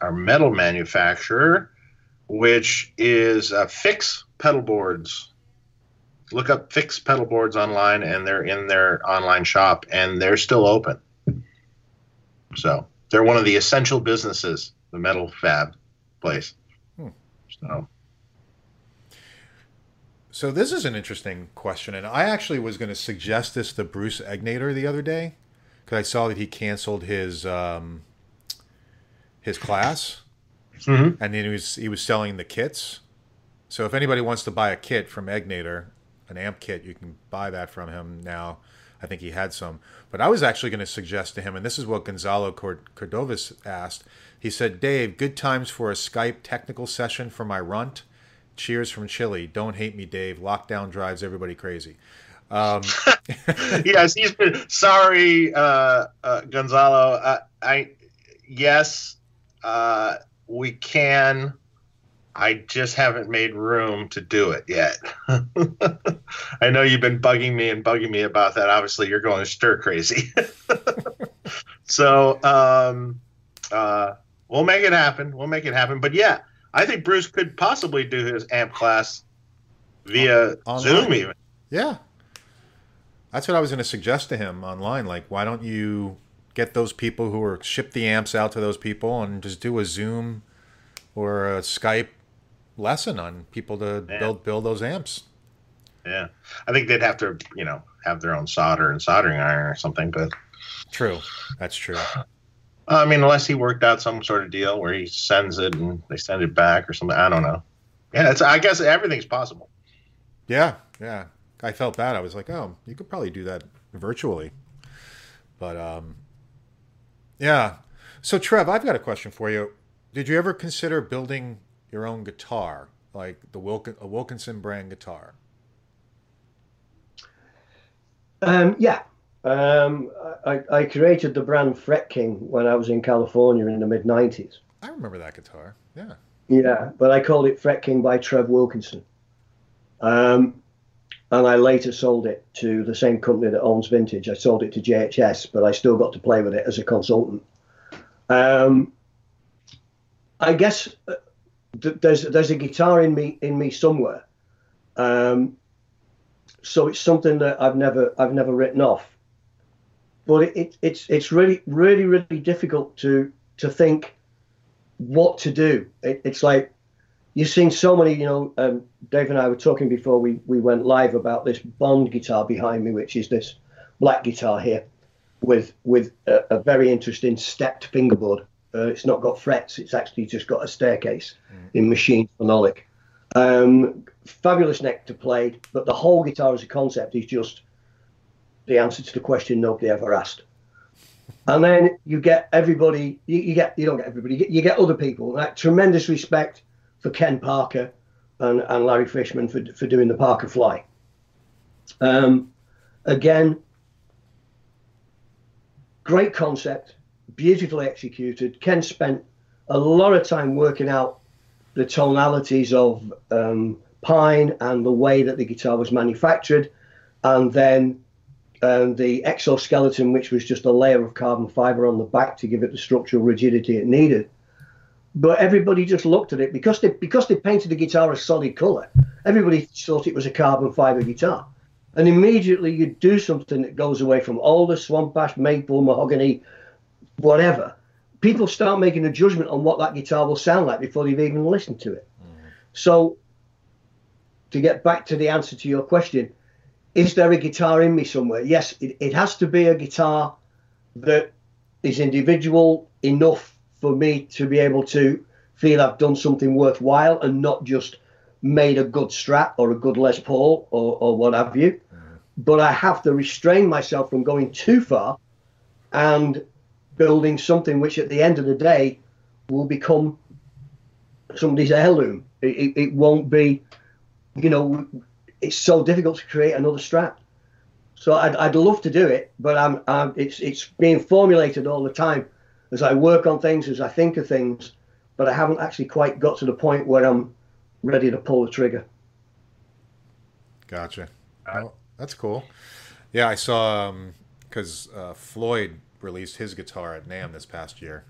our metal manufacturer, which is uh, Fix Pedal Boards. Look up Fix Pedal Boards online, and they're in their online shop, and they're still open. So they're one of the essential businesses, the metal fab place. Hmm. So. So this is an interesting question, and I actually was going to suggest this to Bruce Egnater the other day because I saw that he canceled his um, his class, mm-hmm. and then he was he was selling the kits. So if anybody wants to buy a kit from Egnater, an amp kit, you can buy that from him now. I think he had some. But I was actually going to suggest to him, and this is what Gonzalo Cordovas asked. He said, Dave, good times for a Skype technical session for my runt. Cheers from Chile. Don't hate me, Dave. Lockdown drives everybody crazy. Um, yes, he's been sorry, uh, uh, Gonzalo. I yes, uh, we can. I just haven't made room to do it yet. I know you've been bugging me and bugging me about that. Obviously, you're going stir crazy. so um, uh, we'll make it happen. We'll make it happen. But yeah, I think Bruce could possibly do his amp class via online. Zoom, even. Yeah, that's what I was going to suggest to him online. Like, why don't you get those people who are ship the amps out to those people and just do a Zoom or a Skype lesson on people to yeah. build build those amps. Yeah, I think they'd have to, you know, have their own solder and soldering iron or something. But true, that's true. I mean, unless he worked out some sort of deal where he sends it and they send it back or something. I don't know. Yeah, it's. I guess everything's possible. Yeah, yeah. I felt bad. I was like, oh, you could probably do that virtually. But um, yeah. So Trev, I've got a question for you. Did you ever consider building your own guitar, like the Wilkin, a Wilkinson brand guitar? Um, yeah, um, I, I, created the brand Fret King when I was in California in the mid '90s. I remember that guitar. Yeah. Yeah, but I called it Fret King by Trev Wilkinson. Um, and I later sold it to the same company that owns Vintage. I sold it to JHS, but I still got to play with it as a consultant. Um, I guess uh, there's there's a guitar in me in me somewhere. Um, so it's something that I've never I've never written off. But it, it, it's it's really really really difficult to to think what to do. It, it's like you've seen so many. You know, um, Dave and I were talking before we we went live about this Bond guitar behind me, which is this black guitar here with with a, a very interesting stepped fingerboard. Uh, it's not got frets. It's actually just got a staircase mm. in machined phenolic. Um, fabulous neck to play, but the whole guitar as a concept is just the answer to the question nobody ever asked. And then you get everybody. You, you get you don't get everybody. You get, you get other people. Like tremendous respect for Ken Parker and, and Larry Fishman for for doing the Parker Fly. Um, again, great concept beautifully executed. Ken spent a lot of time working out the tonalities of um, pine and the way that the guitar was manufactured, and then um, the exoskeleton, which was just a layer of carbon fiber on the back to give it the structural rigidity it needed. But everybody just looked at it because they because they painted the guitar a solid color. Everybody thought it was a carbon fiber guitar, and immediately you do something that goes away from all the swamp ash, maple, mahogany, whatever, people start making a judgment on what that guitar will sound like before they've even listened to it. Mm. So, to get back to the answer to your question, is there a guitar in me somewhere? Yes, it, it has to be a guitar that is individual enough for me to be able to feel I've done something worthwhile and not just made a good Strat or a good Les Paul or, or what have you. Mm. But I have to restrain myself from going too far and building something which at the end of the day will become somebody's heirloom. It, it, it won't be, you know, it's so difficult to create another Strat. So I'd, I'd love to do it, but I'm, I'm, it's it's being formulated all the time. as I work on things, as I think of things, but I haven't actually quite got to the point where I'm ready to pull the trigger. Gotcha. Well, that's cool. Yeah, I saw because um, uh, Floyd released his guitar at NAMM this past year,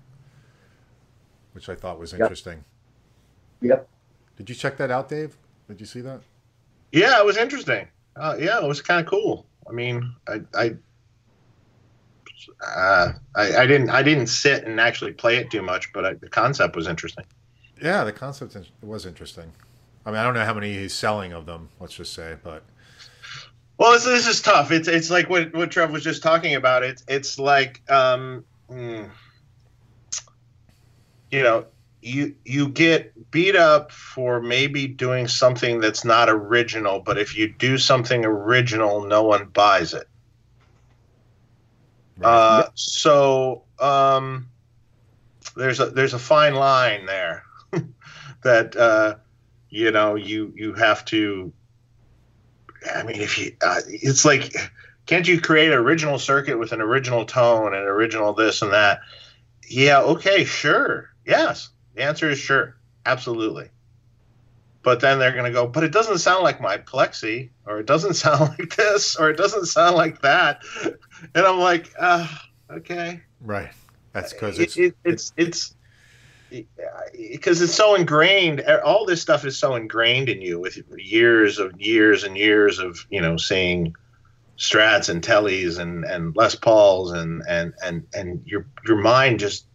which I thought was interesting. Yep. yep. Did you check that out, Dave? Did you see that? Yeah, it was interesting. Uh, yeah, it was kind of cool. I mean, I, I, uh, I, I, didn't, I didn't sit and actually play it too much, but I, the concept was interesting. Yeah, the concept was interesting. I mean, I don't know how many he's selling of them. Let's just say, but well, this, this is tough. It's it's like what what Trev was just talking about. It's it's like um, hmm, you know, you you get beat up for maybe doing something that's not original, but if you do something original, no one buys it. Right. Uh, so um, there's a there's a fine line there that uh, you know you you have to. I mean, if you, uh, it's like, can't you create an original circuit with an original tone and original this and that? Yeah, okay, sure, yes the answer is sure, absolutely. But then they're going to go, but it doesn't sound like my plexi, or it doesn't sound like this, or it doesn't sound like that. And I'm like, uh, okay. Right. That's because it's, it, it, it's, it's, because it's so ingrained all this stuff is so ingrained in you with years of years and years of you know seeing strats and Teles and and les pauls and and and and your your mind just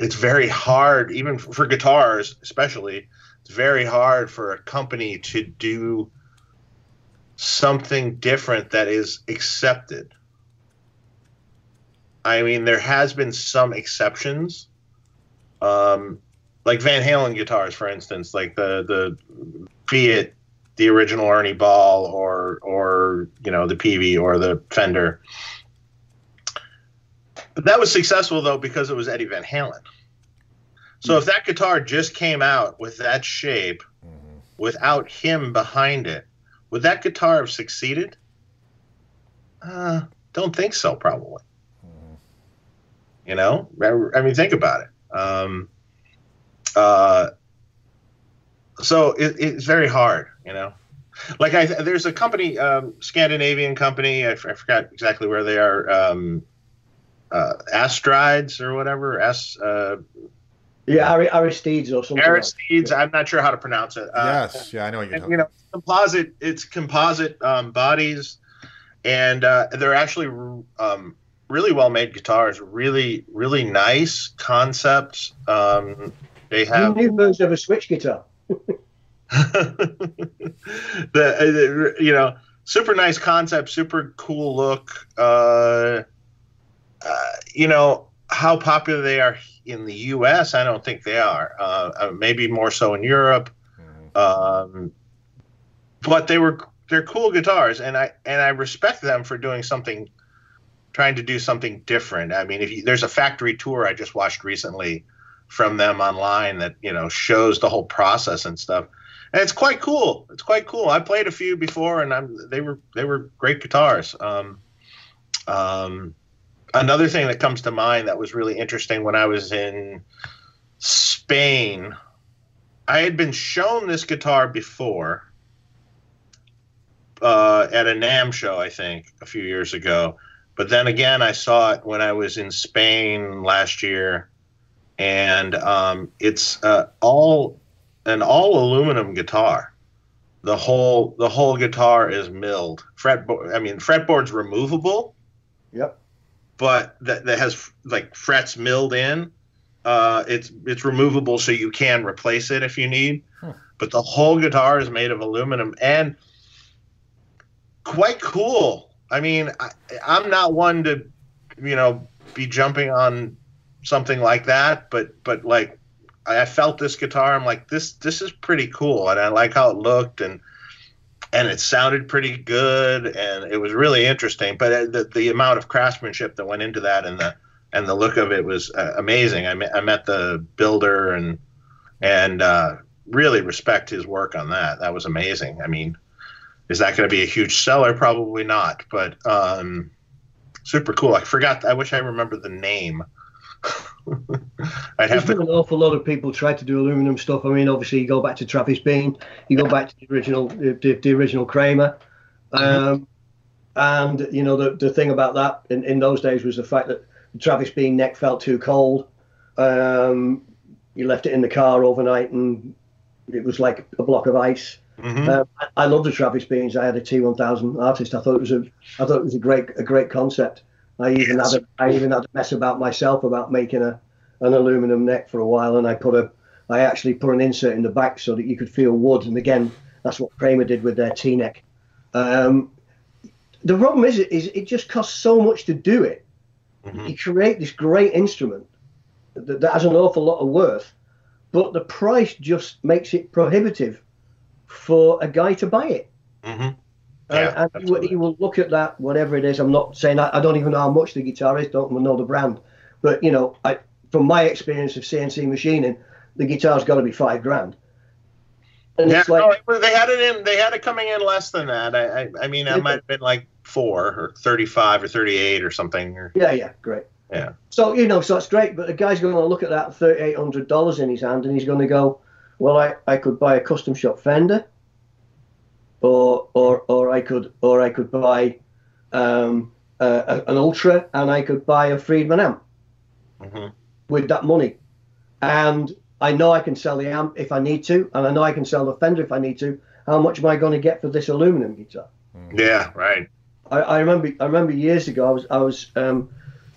it's very hard, even for guitars, especially. It's very hard for a company to do something different that is accepted. I mean, there has been some exceptions, um, like Van Halen guitars, for instance, like the the be it the original Ernie Ball or or you know the Peavey or the Fender but that was successful though because it was Eddie Van Halen. So if that guitar just came out with that shape, mm-hmm. without him behind it, would that guitar have succeeded? Uh, don't think so. Probably. Mm-hmm. You know, I, mean, think about it. Um, uh, so it, it's very hard. You know, like I, there's a company, um, Scandinavian company. I, f- I forgot exactly where they are. Um, uh, Astrides or whatever. S. Uh, yeah, Aristides or something. Aristides. Like I'm not sure how to pronounce it. Uh, yes, yeah, I know what you're and, talking. You know, composite. It's composite um, bodies, and uh, they're actually um, really well made guitars. Really, really nice concepts. Um, they have new version of a switch guitar. the, the, you know super nice concept, super cool look. Uh, uh, you know how popular they are in the U.S., I don't think they are. Uh, uh, maybe more so in Europe. Mm-hmm. Um, but they were they're cool guitars, and I and I respect them for doing something, trying to do something different. I mean, if you, there's a factory tour I just watched recently from them online that you know shows the whole process and stuff, and it's quite cool. It's quite cool. I played a few before, and I'm they were they were great guitars. Um, um, another thing that comes to mind that was really interesting when I was in Spain, I had been shown this guitar before uh, at a NAMM show, I think, a few years ago. But then again, I saw it when I was in Spain last year, and um, it's uh, all an all aluminum guitar. The whole the whole guitar is milled. Fretboard. I mean, fretboard's removable. Yep but that, that has like frets milled in. Uh, it's it's removable, so you can replace it if you need. Huh. But the whole guitar is made of aluminum and quite cool. I mean, I, I'm not one to, you know, be jumping on something like that, but but like I felt this guitar, I'm like this this is pretty cool, and I like how it looked and and it sounded pretty good and it was really interesting. But uh, the, the amount of craftsmanship that went into that and the and the look of it was uh, amazing. I met, I met the builder and and uh, really respect his work on that. That was amazing. I mean is that going to be a huge seller probably not but um, super cool i forgot i wish i remember the name I'd have There's to. been an awful lot of people try to do aluminum stuff. I mean, obviously, you go back to Travis Bean, you go back to the original, the, the original Kramer, um, and you know the the thing about that in, in those days was the fact that Travis Bean neck felt too cold. Um, you left it in the car overnight, and it was like a block of ice. Mhm. Um, I, I love the Travis Beans. I had a T1000 artist. I thought it was a, I thought it was a great, a great concept. I even Yes. had, a, I even had to mess about myself about making a, an aluminum neck for a while, and I put a, I actually put an insert in the back so that you could feel wood. And again, that's what Kramer did with their T neck. Um, the problem is, is it just costs so much to do it. Mhm. You create this great instrument that, that has an awful lot of worth, but the price just makes it prohibitive for a guy to buy it. Mhm. And- Yeah, and he will, he will look at that, whatever it is. I'm not saying I, I don't even know how much the guitar is, don't know the brand. But, you know, I, from my experience of CNC machining, the guitar's got to be five grand. And Yeah, like, no, they had it in. They had it coming in less than that. I, I, I mean, Did might have been like four or thirty-five or thirty-eight or something. Or, yeah, yeah, great. Yeah. So, you know, so it's great. But the guy's going to look at that $3,800 in his hand and he's going to go, well, I, I could buy a custom shop Fender. Or, or, or I could, or I could buy um, uh, an Ultra, and I could buy a Friedman amp. Mhm. with that money. And I know I can sell the amp if I need to, and I know I can sell the Fender if I need to. How much am I going to get for this aluminum guitar? Yeah, right. I, I remember I remember years ago I was I was um,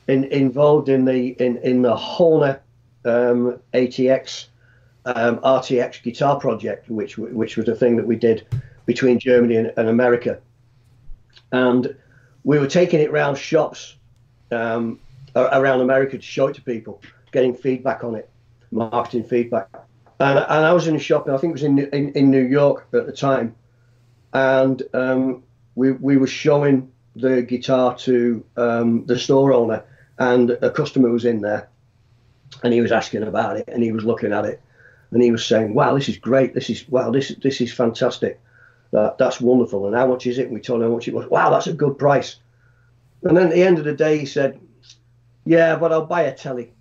in, involved in the in, in the Hohner um, ATX um, RTX guitar project, which which was a thing that we did between Germany and, and America, and we were taking it round shops um, around America to show it to people, getting feedback on it, marketing feedback. And, and I was in a shop, and I think it was in, in, in New York at the time, and um, we, we were showing the guitar to um, the store owner, and a customer was in there, and he was asking about it, and he was looking at it, and he was saying, "Wow, this is great! This is wow, this this is fantastic! That that's wonderful!" And how much is it? And we told him how much it was. Wow, that's a good price. And then at the end of the day, he said, "Yeah, but I'll buy a telly."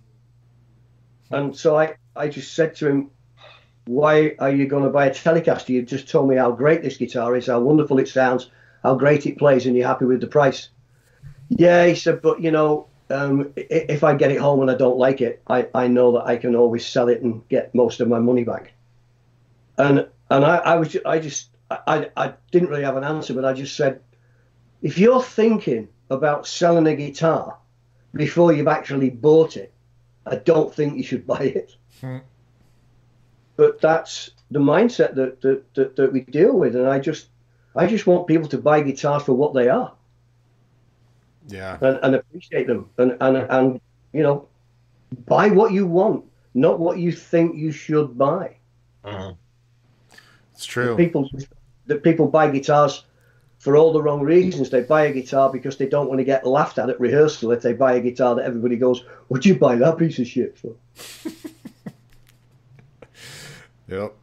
And so I I just said to him, why are you going to buy a Telecaster? You've just told me how great this guitar is, how wonderful it sounds, how great it plays, and you're happy with the price. Yeah, he said, but you know, um, if I get it home and I don't like it, I, I know that I can always sell it and get most of my money back. And and I, I was I just I, I didn't really have an answer, but I just said, if you're thinking about selling a guitar before you've actually bought it, I don't think you should buy it. But that's the mindset that, that, that, that we deal with. And i just i just want people to buy guitars for what they are Yeah. and, and appreciate them and, and and you know buy what you want not what you think you should buy Mhm. It's true. people that people buy guitars for all the wrong reasons they buy a guitar because they don't want to get laughed at at rehearsal if they buy a guitar that everybody goes what'd you buy that piece of shit for Yep.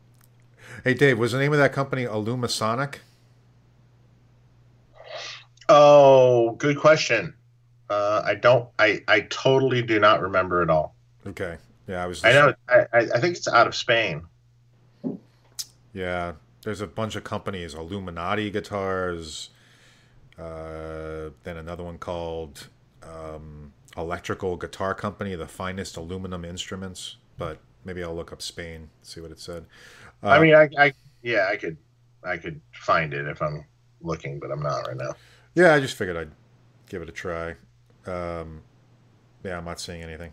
Hey, Dave, was the name of that company Alumasonic? Oh, good question. Uh, I don't. I I totally do not remember at all. Okay. Yeah, I was. I know. I, I I think it's out of Spain. Yeah, there's a bunch of companies, Illuminati Guitars, uh, then another one called um, Electrical Guitar Company, the finest aluminum instruments. But maybe I'll look up Spain, see what it said. Uh, I mean, I, I yeah, I could I could find it if I'm looking, but I'm not right now. Yeah, I just figured I'd give it a try. Um, yeah, I'm not seeing anything.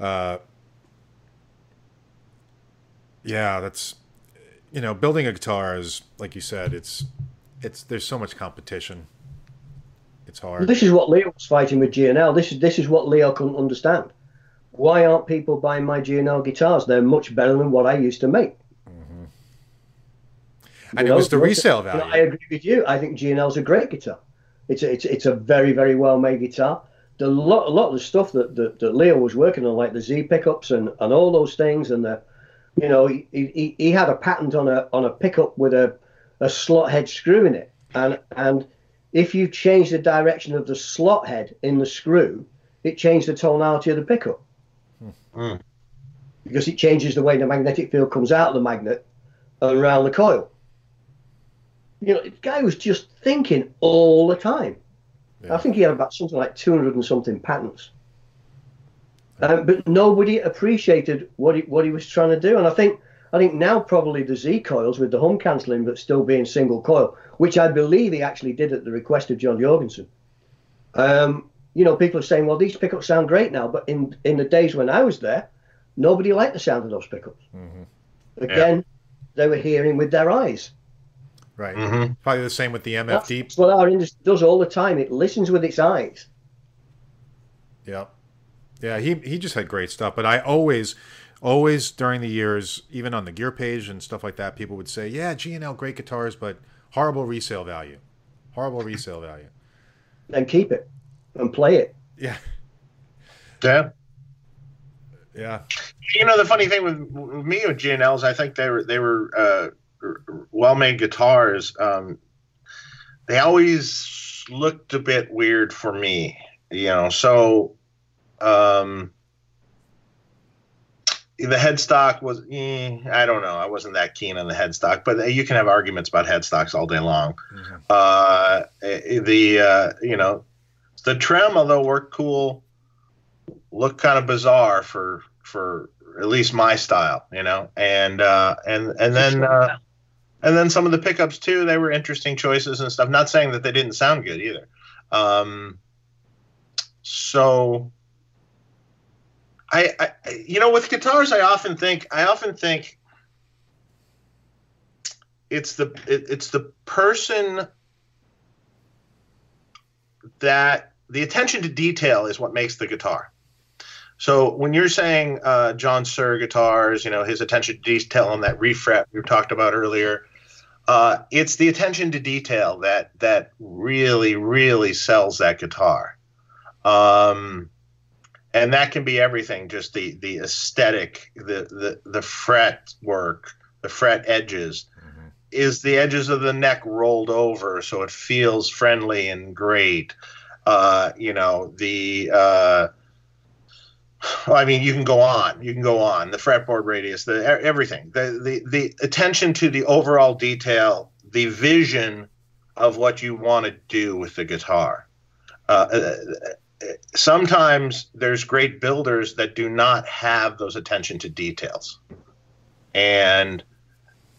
Uh, yeah, that's you know, building a guitar is like you said, it's it's there's so much competition. It's hard. This is what Leo was fighting with G&L. This is this is what Leo couldn't understand. Why aren't people buying my G&L guitars? They're much better than what I used to make. And You it was the resale value. I agree with you. I think G&L's a great guitar. It's a, it's it's a very very well made guitar. The lot a lot of the stuff that, that, that Leo was working on, like the Z pickups and, and all those things, and the you know he, he, he had a patent on a on a pickup with a, a slot head screw in it, and and if you change the direction of the slot head in the screw, it changed the tonality of the pickup. mm. because it changes the way the magnetic field comes out of the magnet and around the coil. You know, the guy was just thinking all the time. Yeah. I think he had about something like 200 and something patents. Um, but nobody appreciated what he, what he was trying to do. And I think I think now probably the Z coils with the hum cancelling, but still being single coil, which I believe he actually did at the request of John Jorgenson. Um, you know, people are saying, well, these pickups sound great now, but in in the days when I was there, nobody liked the sound of those pickups. Mm-hmm. Again, yeah. they were hearing with their eyes. Right. Mm-hmm. Probably the same with the MF That's what our industry does all the time. It listens with its eyes. Yeah. Yeah, he he just had great stuff. But I always always during the years, even on the gear page and stuff like that, people would say, "Yeah, G and L great guitars, but horrible resale value, horrible resale value." And keep it and play it. Yeah. Yeah. Yeah. You know the funny thing with, with me with G and Ls, I think they were they were uh, well made guitars. Um, they always looked a bit weird for me, you know. So um, the headstock was eh, I don't know. I wasn't that keen on the headstock, but you can have arguments about headstocks all day long. Mm-hmm. Uh, eh, the uh, you know the trem, although worked cool, looked kind of bizarre for for at least my style, you know. And uh, and and then uh, and then some of the pickups too. They were interesting choices and stuff. Not saying that they didn't sound good either. Um, so I, I, you know, with guitars, I often think, I often think it's the, it, it's the person that the attention to detail is what makes the guitar. So when you're saying uh, John Suhr guitars, you know, his attention to detail on that refret we talked about earlier, uh, it's the attention to detail that that really, really sells that guitar. Um, and that can be everything just the the aesthetic the the, the fret work the fret edges mm-hmm. is the edges of the neck rolled over so it feels friendly and great uh, you know the uh, I mean, you can go on. You can go on. The fretboard radius, the everything, the the the attention to the overall detail, the vision of what you want to do with the guitar. Uh, uh sometimes there's great builders that do not have those attention to details and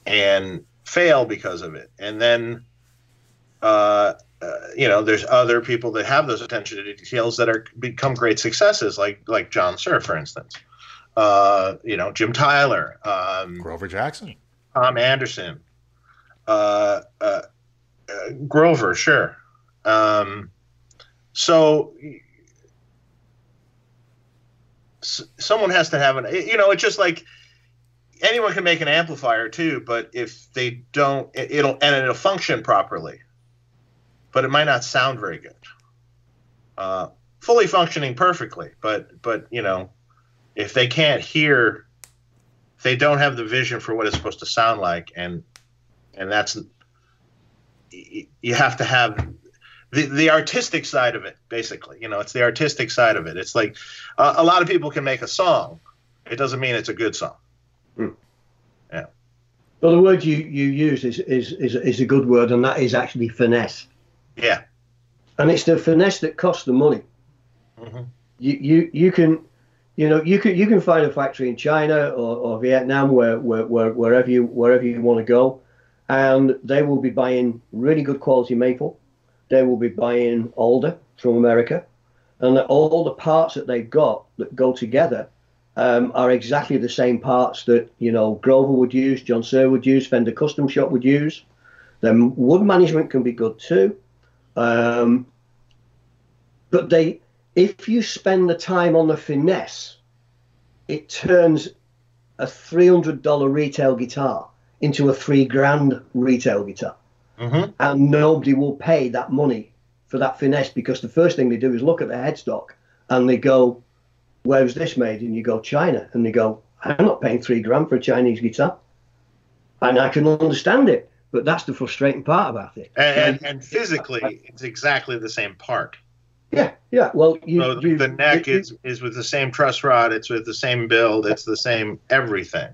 and fail because of it and then uh, uh, you know there's other people that have those attention to details that are become great successes like like john Suhr, for instance. Uh, you know jim tyler um, grover jackson. Tom anderson. Uh, uh, uh, grover sure. Um, so someone has to have an you know it's just like anyone can make an amplifier too but if they don't it'll and it'll function properly but it might not sound very good. Uh, fully functioning perfectly but but you know if they can't hear if they don't have the vision for what it's supposed to sound like and and that's you have to have the, the artistic side of it basically. You know it's the artistic side of it. It's like uh, a lot of people can make a song. It doesn't mean it's a good song. Mm. yeah. Well the word you you use is, is is is a good word and that is actually finesse yeah and it's the finesse that costs the money mm-hmm. you you you can you know you can you can find a factory in china or, or vietnam where, where, where wherever you wherever you want to go and they will be buying really good quality maple they will be buying alder from America, and all the parts that they've got that go together um, are exactly the same parts that you know Grover would use, John Suhr would use, Fender Custom Shop would use. Then wood management can be good too, um, but they, if you spend the time on the finesse, it turns a three hundred dollar retail guitar into a three grand retail guitar mm-hmm. and nobody will pay that money for that finesse because the first thing they do is look at the headstock and they go, "Where's this made?" And you go, "China," and they go, "I'm not paying three grand for a Chinese guitar," and I can understand it, but that's the frustrating part about it. And, and, and physically, it's exactly the same part. Yeah, yeah. Well, you, so you, the neck you, is is with the same truss rod. It's with the same build. It's the same everything.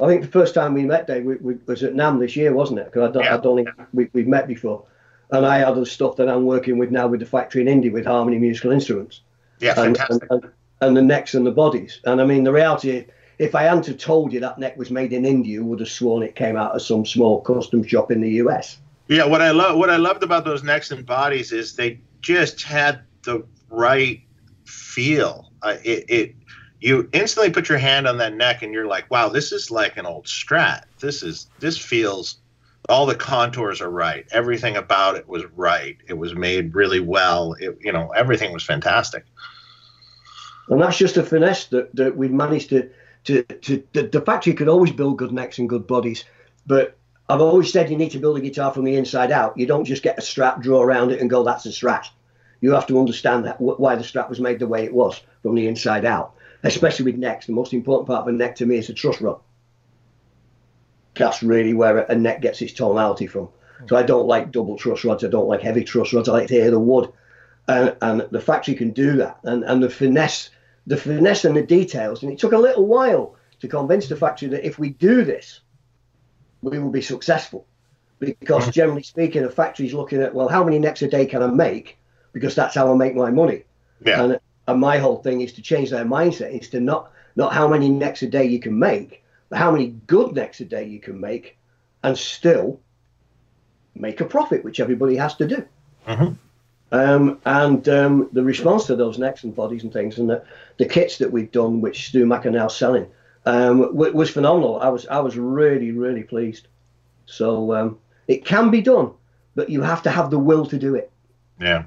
I think the first time we met, Dave, we, we was at NAMM this year, wasn't it? Because I don't, Yeah. I don't think we, we've met before. And I had the stuff that I'm working with now with the factory in India with Harmony Musical Instruments. Yeah, and, fantastic. and, and the necks and the bodies. And I mean, the reality is, if I hadn't have told you that neck was made in India, you would have sworn it came out of some small custom shop in the US. Yeah, what I love what I loved about those necks and bodies is they just had the right feel. Uh, it, it you instantly put your hand on that neck and you're like, wow, this is like an old Strat. This is this feels all the contours are right. Everything about it was right. It was made really well. It, you know, everything was fantastic. And that's just a finesse that, that we've managed to, to, to the, the factory could always build good necks and good bodies. But I've always said you need to build a guitar from the inside out. You don't just get a Strat, draw around it, and go, that's a strat. You have to understand that why the Strat was made the way it was from the inside out, especially with necks. The most important part of a neck to me is the truss rod. That's really where a neck gets its tonality from. So I don't like double truss rods. I don't like heavy truss rods. I like to hear the wood, and and the factory can do that. And and the finesse, the finesse and the details. And it took a little while to convince the factory that if we do this, we will be successful. Because generally speaking, a factory's looking at well, how many necks a day can I make? Because that's how I make my money. Yeah. And and my whole thing is to change their mindset. Is to not not how many necks a day you can make, but how many good necks a day you can make, and still make a profit, which everybody has to do. Mhm. Um, and um, the response to those necks and bodies and things, and the, the kits that we've done, which StewMac are now selling, um, w- was phenomenal. I was I was really really pleased. So um, it can be done, but you have to have the will to do it. Yeah.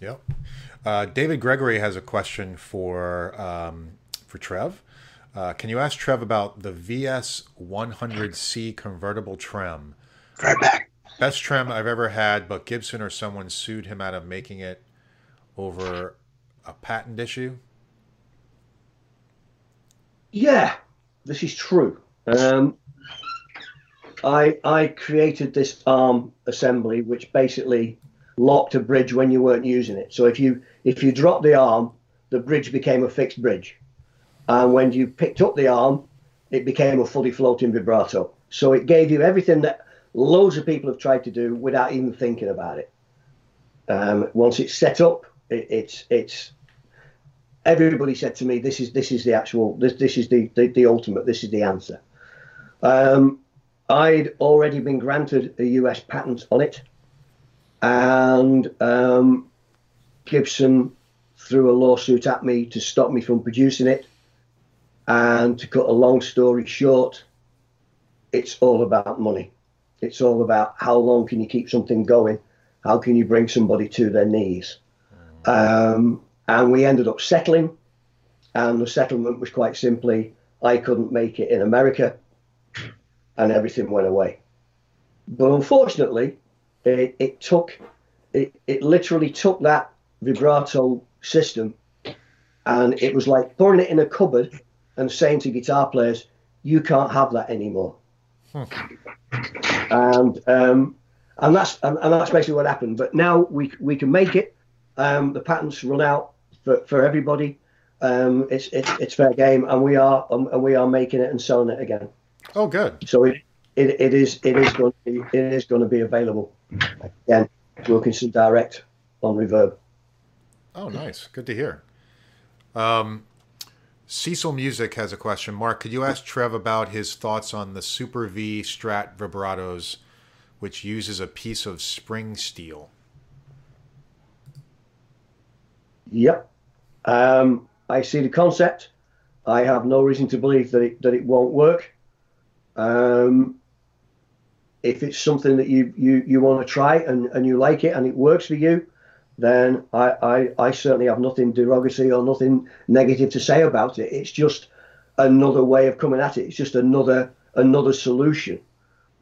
Yep. Uh, David Gregory has a question for um, for Trev. Uh, can you ask Trev about the VS 100C convertible trem? Right back. Best trem I've ever had, but Gibson or someone sued him out of making it over a patent issue. Yeah, this is true. Um, I I created this arm assembly, which basically locked a bridge when you weren't using it. So if you if you drop the arm, the bridge became a fixed bridge, and when you picked up the arm, it became a fully floating vibrato. So it gave you everything that loads of people have tried to do without even thinking about it. Um, once it's set up, it, it's it's everybody said to me, "This is this is the actual this this is the the, the ultimate. This is the answer." Um, I'd already been granted a U.S. patent on it, and um, Gibson threw a lawsuit at me to stop me from producing it. And to cut a long story short, it's all about money. It's all about how long can you keep something going? How can you bring somebody to their knees? Um, and we ended up settling. And the settlement was quite simply I couldn't make it in America, and everything went away. But unfortunately, it, it took, it, it literally took that vibrato system, and it was like pouring it in a cupboard and saying to guitar players, "You can't have that anymore." And um, and that's and, and that's basically what happened. But now we we can make it. Um, the patents run out for, for everybody. Um, it's, it's it's fair game, and we are um, and we are making it and selling it again. Oh, good. So it, it, it is it is going to be, it is going to be available again. Wilkinson Direct on Reverb. Oh, nice. Good to hear. Um, Cecil Music has a question. Mark, could you ask Trev about his thoughts on the Super V Strat vibratos, which uses a piece of spring steel? Yep. Um, I see the concept. I have no reason to believe that it that it won't work. Um, if it's something that you you, you want to try and, and you like it and it works for you, then I, I, I certainly have nothing derogatory or nothing negative to say about it. It's just another way of coming at it. It's just another another solution.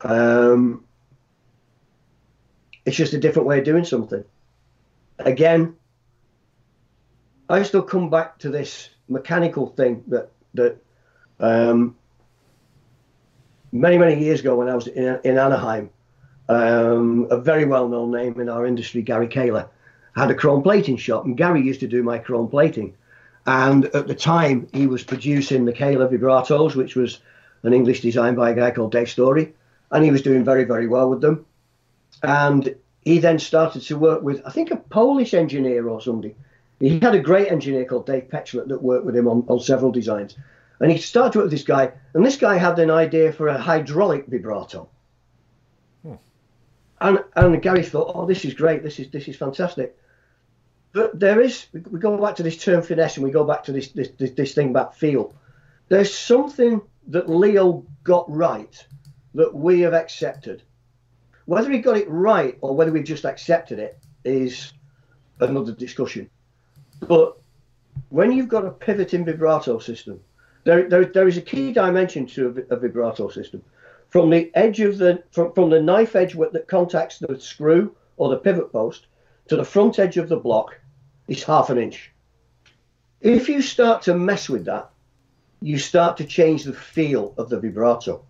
Um, it's just a different way of doing something. Again, I still come back to this mechanical thing that that um, many many years ago when I was in, in Anaheim, um, a very well known name in our industry, Gary Kahler, had a chrome plating shop, and Gary used to do my chrome plating. And at the time, he was producing the Kahler vibratos, which was an English design by a guy called Dave Story, and he was doing very, very well with them. And he then started to work with, I think, a Polish engineer or somebody. He had a great engineer called Dave Petchlet that worked with him on, on several designs. And he started to work with this guy, and this guy had an idea for a hydraulic vibrato. Hmm. And and Gary thought, oh, this is great, this is this is fantastic. But there is, we go back to this term finesse, and we go back to this this this, this thing about feel. There's something that Leo got right that we have accepted. Whether he got it right or whether we've just accepted it is another discussion. But when you've got a pivoting vibrato system, there, there, there is a key dimension to a, a vibrato system. From the edge of the from, from the knife edge that contacts the screw or the pivot post to the front edge of the block is half an inch. If you start to mess with that, you start to change the feel of the vibrato.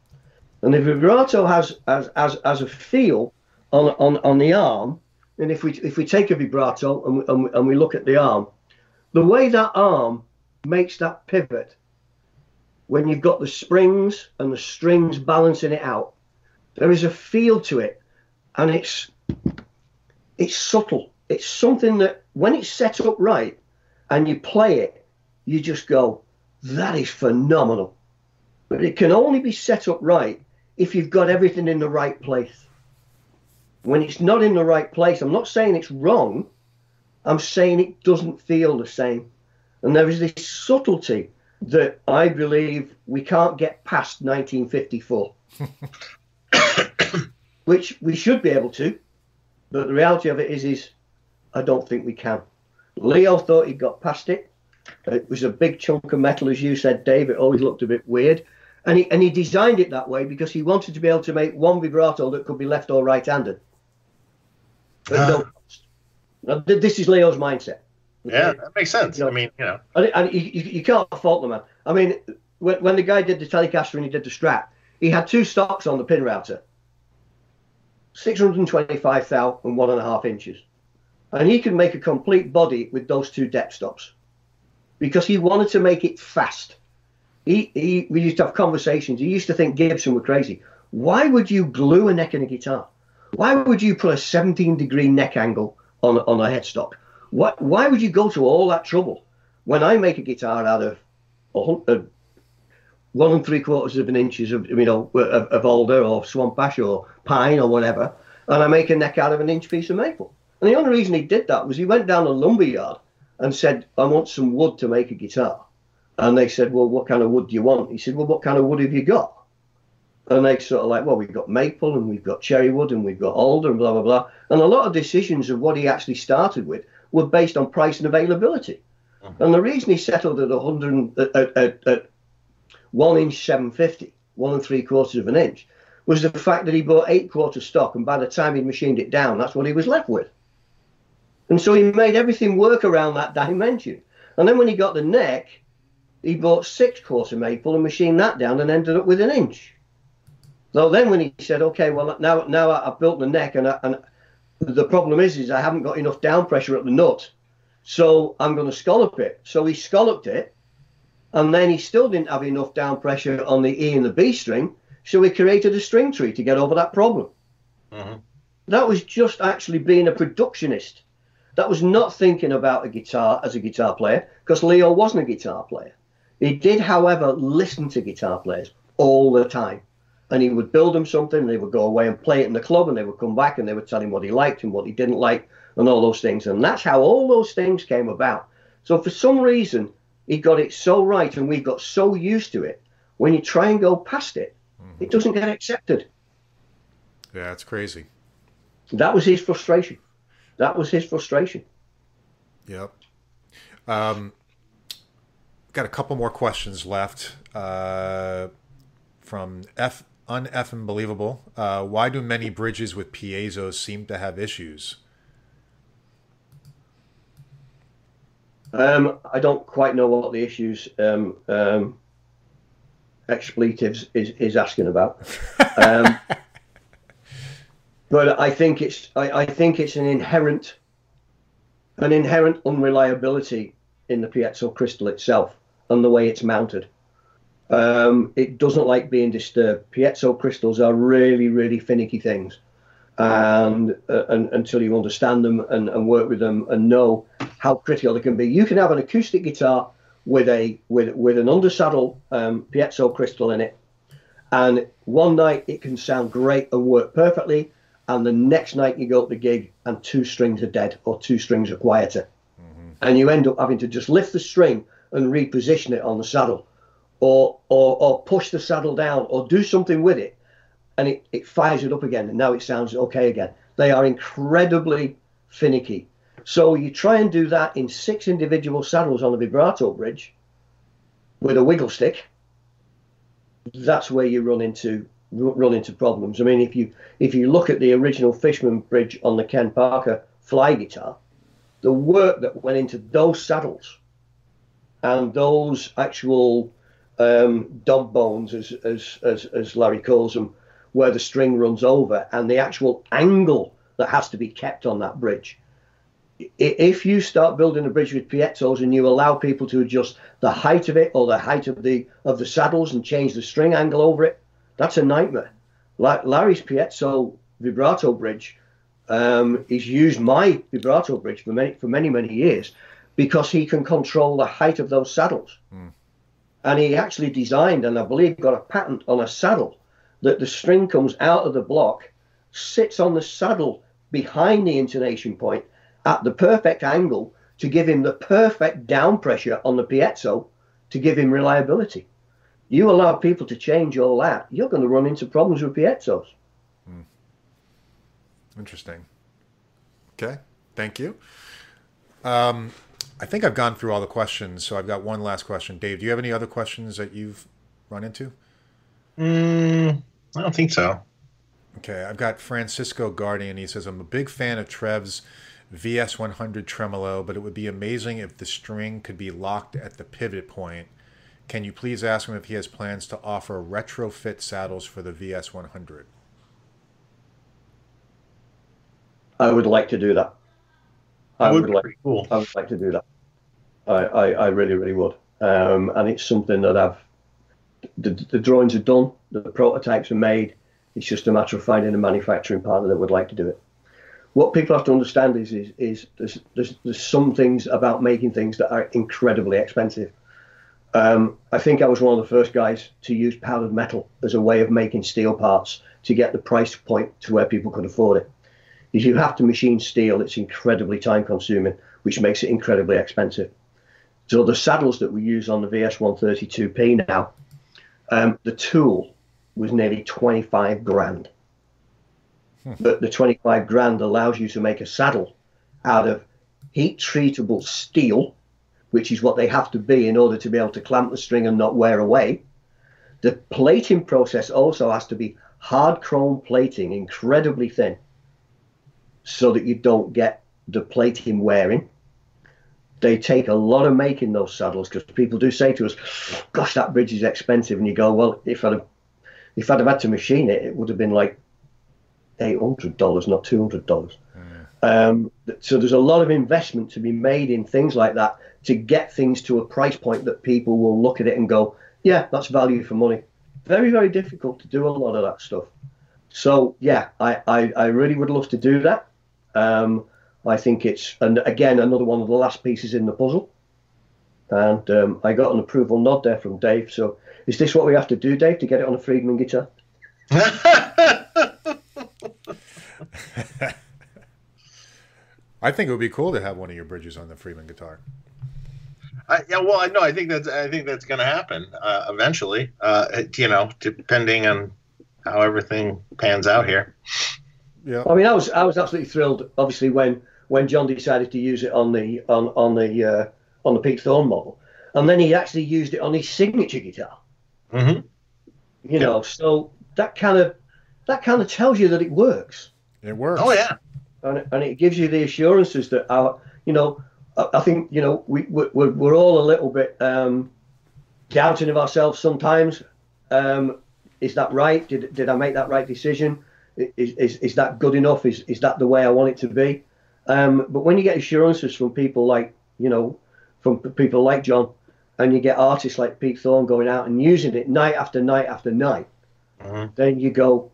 And the vibrato has as as, as a feel on, on, on the arm, and if we if we take a vibrato and we, and we, and we look at the arm, the way that arm makes that pivot when you've got the springs and the strings balancing it out, there is a feel to it, and it's it's subtle. It's something that when it's set up right and you play it, you just go, that is phenomenal. But it can only be set up right if you've got everything in the right place. When it's not in the right place, I'm not saying it's wrong, I'm saying it doesn't feel the same. And there is this subtlety that I believe we can't get past 1954, which we should be able to. But the reality of it is, is I don't think we can. Leo thought he got past it. It was a big chunk of metal, as you said, Dave. It always looked a bit weird. And he, and he designed it that way because he wanted to be able to make one vibrato that could be left or right handed. Uh, now, this is Leo's mindset. Yeah, that makes sense. You know, I mean, you know, and, and you, you, can't fault the man. I mean, when, when the guy did the Telecaster and he did the Strat, he had two stocks on the pin router, 625 thou and one and a half inches, and he could make a complete body with those two depth stops because he wanted to make it fast. He, he, we used to have conversations. He used to think Gibson were crazy. Why would you glue a neck in a guitar? Why would you put a 17 degree neck angle on, on a headstock? What, why would you go to all that trouble when I make a guitar out of a, one and three quarters of an inches of you know of, of alder or swamp ash or pine or whatever, and I make a neck out of an inch piece of maple. And the only reason he did that was he went down a lumber yard and said, "I want some wood to make a guitar." And they said, "Well, what kind of wood do you want?" He said, "Well, what kind of wood have you got?" And they sort of like, well, we've got maple and we've got cherry wood and we've got alder and blah, blah, blah. And a lot of decisions of what he actually started with were based on price and availability. Mm-hmm. And the reason he settled at 100, at, at, at one inch 750, one and three quarters of an inch, was the fact that he bought eight quarter stock. And by the time he'd machined it down, that's what he was left with. And so he made everything work around that dimension. And then when he got the neck, he bought six quarter maple and machined that down and ended up with an inch. So then when he said, okay, well now now I've built the neck and I, and the problem is is I haven't got enough down pressure at the nut, so I'm going to scallop it. So he scalloped it, and then he still didn't have enough down pressure on the E and the B string, so he created a string tree to get over that problem. Mm-hmm. That was just actually being a productionist. That was not thinking about a guitar as a guitar player, because Leo wasn't a guitar player. He did, however, listen to guitar players all the time and he would build them something and they would go away and play it in the club and they would come back and they would tell him what he liked and what he didn't like and all those things and that's how all those things came about so for some reason he got it so right and we got so used to it when you try and go past it mm-hmm. it doesn't get accepted yeah it's crazy that was his frustration that was his frustration yep um, got a couple more questions left uh, from F uneffing believable. Uh, why do many bridges with piezos seem to have issues? Um, I don't quite know what the issues um, um, expletives is, is asking about. Um, but I think it's I, I, think it's an inherent an inherent unreliability in the piezo crystal itself and the way it's mounted. Um, it doesn't like being disturbed. Piezo crystals are really, really finicky things. And, uh, and until you understand them and, and work with them and know how critical they can be, you can have an acoustic guitar with a with with an undersaddle um, piezo crystal in it, and one night it can sound great and work perfectly, and the next night you go to the gig and two strings are dead or two strings are quieter, mm-hmm. and you end up having to just lift the string and reposition it on the saddle, or or or push the saddle down or do something with it, and it, it fires it up again, and now it sounds okay again. They are incredibly finicky. So you try and do that in six individual saddles on a vibrato bridge with a wiggle stick. That's where you run into run into problems. I mean, if you if you look at the original Fishman bridge on the Ken Parker fly guitar, the work that went into those saddles and those actual um, dog bones, as, as as as Larry calls them, where the string runs over, and the actual angle that has to be kept on that bridge if you start building a bridge with piezos and you allow people to adjust the height of it or the height of the of the saddles and change the string angle over it, that's a nightmare. Like Larry's piezo vibrato bridge, um, he's used my vibrato bridge for many for many many years because he can control the height of those saddles. Mm. And he actually designed and I believe got a patent on a saddle that the string comes out of the block, sits on the saddle behind the intonation point at the perfect angle to give him the perfect down pressure on the piezo to give him reliability. You allow people to change all that, you're going to run into problems with piezos. Hmm. Interesting. Okay, thank you. Um, I think I've gone through all the questions, so I've got one last question. Dave, do you have any other questions that you've run into? Mm, I don't think so. Okay, I've got Francisco Guardian. He says, I'm a big fan of Trev's VS100 tremolo, but it would be amazing if the string could be locked at the pivot point. Can you please ask him if he has plans to offer retrofit saddles for the VS100? I would like to do that. I would, would like. Cool. I would like to do that. I, I, I really, really would. Um, and it's something that I've. The, the drawings are done. The prototypes are made. It's just a matter of finding a manufacturing partner that would like to do it what people have to understand is is, is there's, there's, there's some things about making things that are incredibly expensive. Um, I think I was one of the first guys to use powdered metal as a way of making steel parts to get the price point to where people could afford it. If you have to machine steel, it's incredibly time consuming, which makes it incredibly expensive. So the saddles that we use on the VS132P now, um, the tool was nearly 25 grand. Hmm. But the 25 grand allows you to make a saddle out of heat treatable steel, which is what they have to be in order to be able to clamp the string and not wear away. The plating process also has to be hard chrome plating, incredibly thin, so that you don't get the plating wearing. They take a lot of making those saddles because people do say to us, "Gosh, that bridge is expensive," and you go, "Well, if I'd have, if I'd have had to machine it, it would have been like eight hundred dollars, not two hundred dollars. Um, so there's a lot of investment to be made in things like that to get things to a price point that people will look at it and go, yeah, that's value for money. Very, very difficult to do a lot of that stuff. So yeah, I, I, I really would love to do that. Um, I think it's and again another one of the last pieces in the puzzle. And um, I got an approval nod there from Dave. So is this what we have to do, Dave, to get it on a Friedman guitar? I think it would be cool to have one of your bridges on the Friedman guitar. I, yeah, well, I know. I think that's. I think that's going to happen uh, eventually. Uh, you know, depending on how everything pans out here. Yeah. I mean, I was I was absolutely thrilled. Obviously, when when John decided to use it on the on on the uh, on the Pete Thorn model, and then he actually used it on his signature guitar. Mm-hmm. You know, so that kind of that kind of tells you that it works. It works. Oh yeah. And, and it gives you the assurances that our, you know, I, I think you know we we're, we're all a little bit um, doubting of ourselves sometimes. Um, is that right? Did did I make that right decision? Is, is, is that good enough? Is is that the way I want it to be? Um, but when you get assurances from people like, you know, from people like John, and you get artists like Pete Thorn going out and using it night after night after night, Mhm. then you go,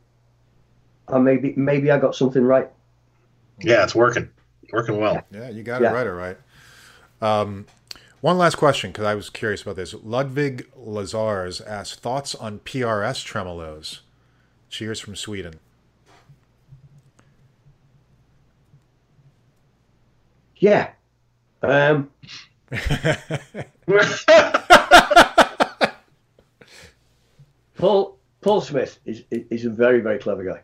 oh, maybe maybe I got something right. Yeah, it's working. Working well. Yeah, you got Yeah. it right, all right. Um, one last question, because I was curious about this. Ludwig Lazars asked thoughts on PRS tremolos. Cheers from Sweden. Yeah. Um, Paul Paul Smith is is a very very clever guy.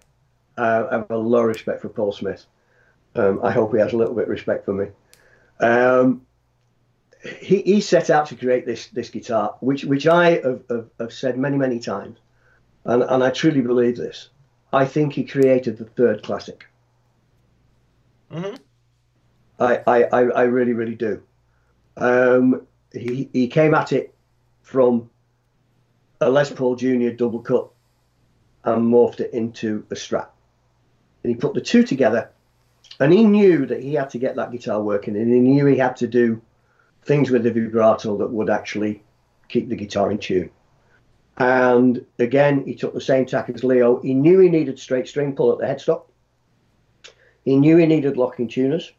I have a lot of respect for Paul Smith. Um, I hope he has a little bit of respect for me. Um, he, he set out to create this this guitar, which which I have, have, have said many many times, and and I truly believe this. I think he created the third classic. Mhm. I, I, I, I really really do. Um, he he came at it from a Les Paul Junior double cut and morphed it into a Strat. And he put the two together, and he knew that he had to get that guitar working, and he knew he had to do things with the vibrato that would actually keep the guitar in tune. And again, he took the same tack as Leo. He knew he needed straight string pull at the headstock. He knew he needed locking tuners,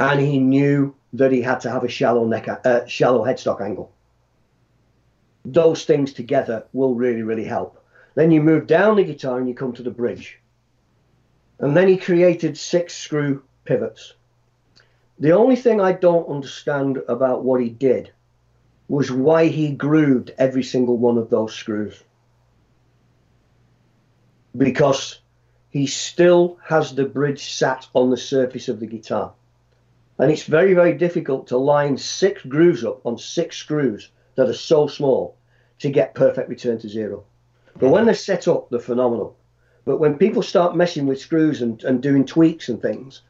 and he knew that he had to have a shallow neck, uh, shallow headstock angle. Those things together will really, really help. Then you move down the guitar and you come to the bridge. And then he created six screw pivots. The only thing I don't understand about what he did was why he grooved every single one of those screws. Because he still has the bridge sat on the surface of the guitar. And it's very, very difficult to line six grooves up on six screws that are so small to get perfect return to zero. But when they're set up, they're phenomenal. But when people start messing with screws and, and doing tweaks and things,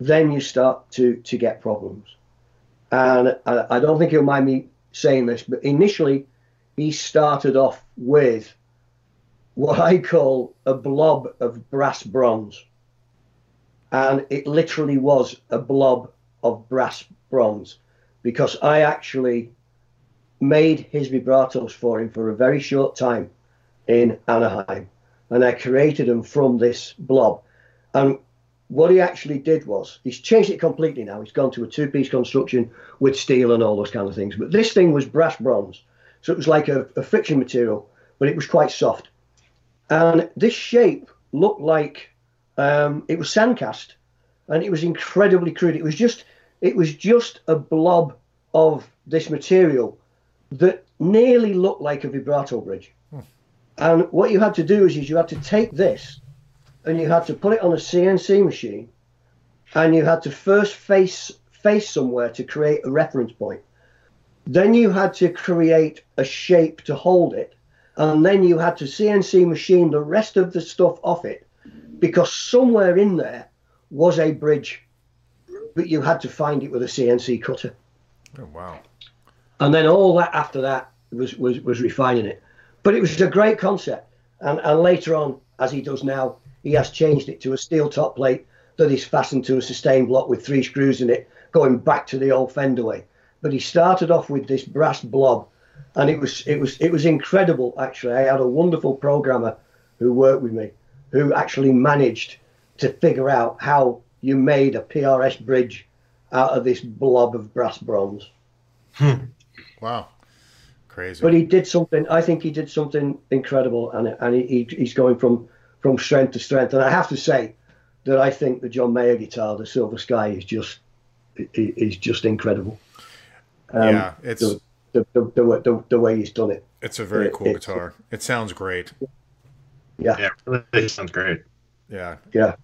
then you start to, to get problems. And I, I don't think he'll mind me saying this, but initially he started off with what I call a blob of brass bronze. And it literally was a blob of brass bronze because I actually made his vibratos for him for a very short time in Anaheim. And I created them from this blob. And what he actually did was he's changed it completely now. He's gone to a two piece construction with steel and all those kind of things. But this thing was brass bronze. So it was like a, a friction material, but it was quite soft. And this shape looked like um, it was sandcast and it was incredibly crude. It was just it was just a blob of this material that nearly looked like a vibrato bridge. And what you had to do is, is you had to take this and you had to put it on a CNC machine and you had to first face face somewhere to create a reference point. Then you had to create a shape to hold it. And then you had to CNC machine the rest of the stuff off it because somewhere in there was a bridge, but you had to find it with a CNC cutter. Oh, wow. And then all that after that was, was, was refining it. But it was a great concept. And, and later on, as he does now, he has changed it to a steel top plate that is fastened to a sustain block with three screws in it, going back to the old fender way. But he started off with this brass blob, and it was it was it was incredible. Actually, I had a wonderful programmer who worked with me, who actually managed to figure out how you made a PRS bridge out of this blob of brass bronze. Hmm. Wow. Crazy. But he did something. I think he did something incredible, and and he, he's going from from strength to strength. And I have to say that I think the John Mayer guitar, the Silver Sky, is just is just incredible. Um, yeah, it's the, the, the, the, the, the way he's done it. it's a very it- cool it's- guitar. It sounds great. Yeah, Yeah, it really sounds great. Yeah. yeah.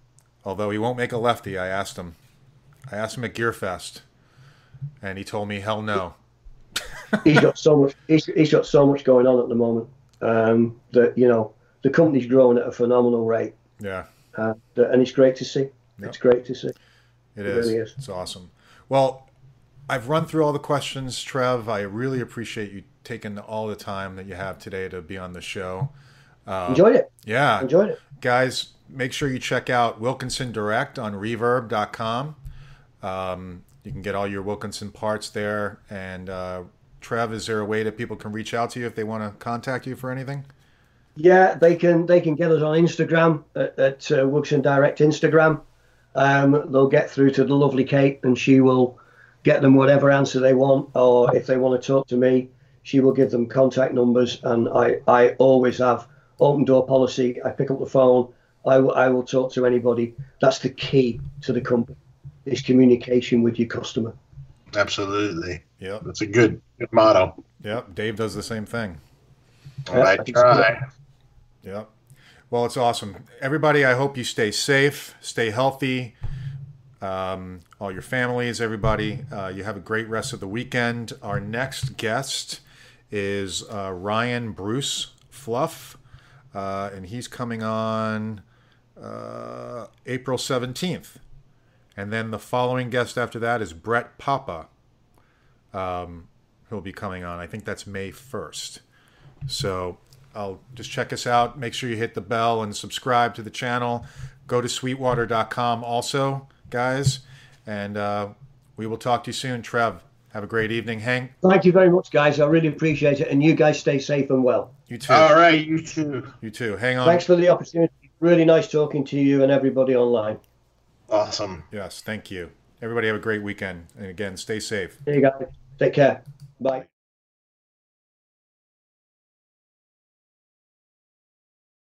Although he won't make a lefty, I asked him. I asked him at Gearfest, and he told me, "Hell no." He's got so much. He's, he's got so much going on at the moment um, that you know the company's growing at a phenomenal rate, Yeah, uh, and it's great to see. It's great to see. it It is. really is. It's awesome. Well, I've run through all the questions, Trev. I really appreciate you taking all the time that you have today to be on the show. Enjoyed it. Yeah, Enjoyed it. guys, make sure you check out Wilkinson Direct on Reverb.com. Um, you can get all your Wilkinson parts there. And uh, Trev, is there a way that people can reach out to you if they want to contact you for anything? Yeah, they can they can get us on Instagram at, at uh, Wilkinson Direct Instagram. Um, they'll get through to the lovely Kate, and she will get them whatever answer they want, or if they want to talk to me, she will give them contact numbers. And I I always have open door policy. I pick up the phone. I, w- I will talk to anybody. That's the key to the company is communication with your customer. Absolutely. Yep. That's a good, good motto. Yep. Dave does the same thing. Yep, I try. Yep. Well, it's awesome. Everybody, I hope you stay safe, stay healthy. Um, all your families, everybody. Uh, you have a great rest of the weekend. Our next guest is uh, Ryan Bruce Fluff, uh, and he's coming on uh, April 17th. And then the following guest after that is Brett Papa, um, who'll be coming on. I think that's May 1st. So I'll just check us out. Make sure you hit the bell and subscribe to the channel. Go to sweetwater.com also, guys. And uh, we will talk to you soon. Trev, have a great evening. Hank. Thank you very much, guys. I really appreciate it. And you guys stay safe and well. You too. All right, you too. You too. Hang on. Thanks for the opportunity. Really nice talking to you and everybody online. Awesome. Yes, thank you. Everybody have a great weekend. And again, stay safe. There you go. Take care. Bye.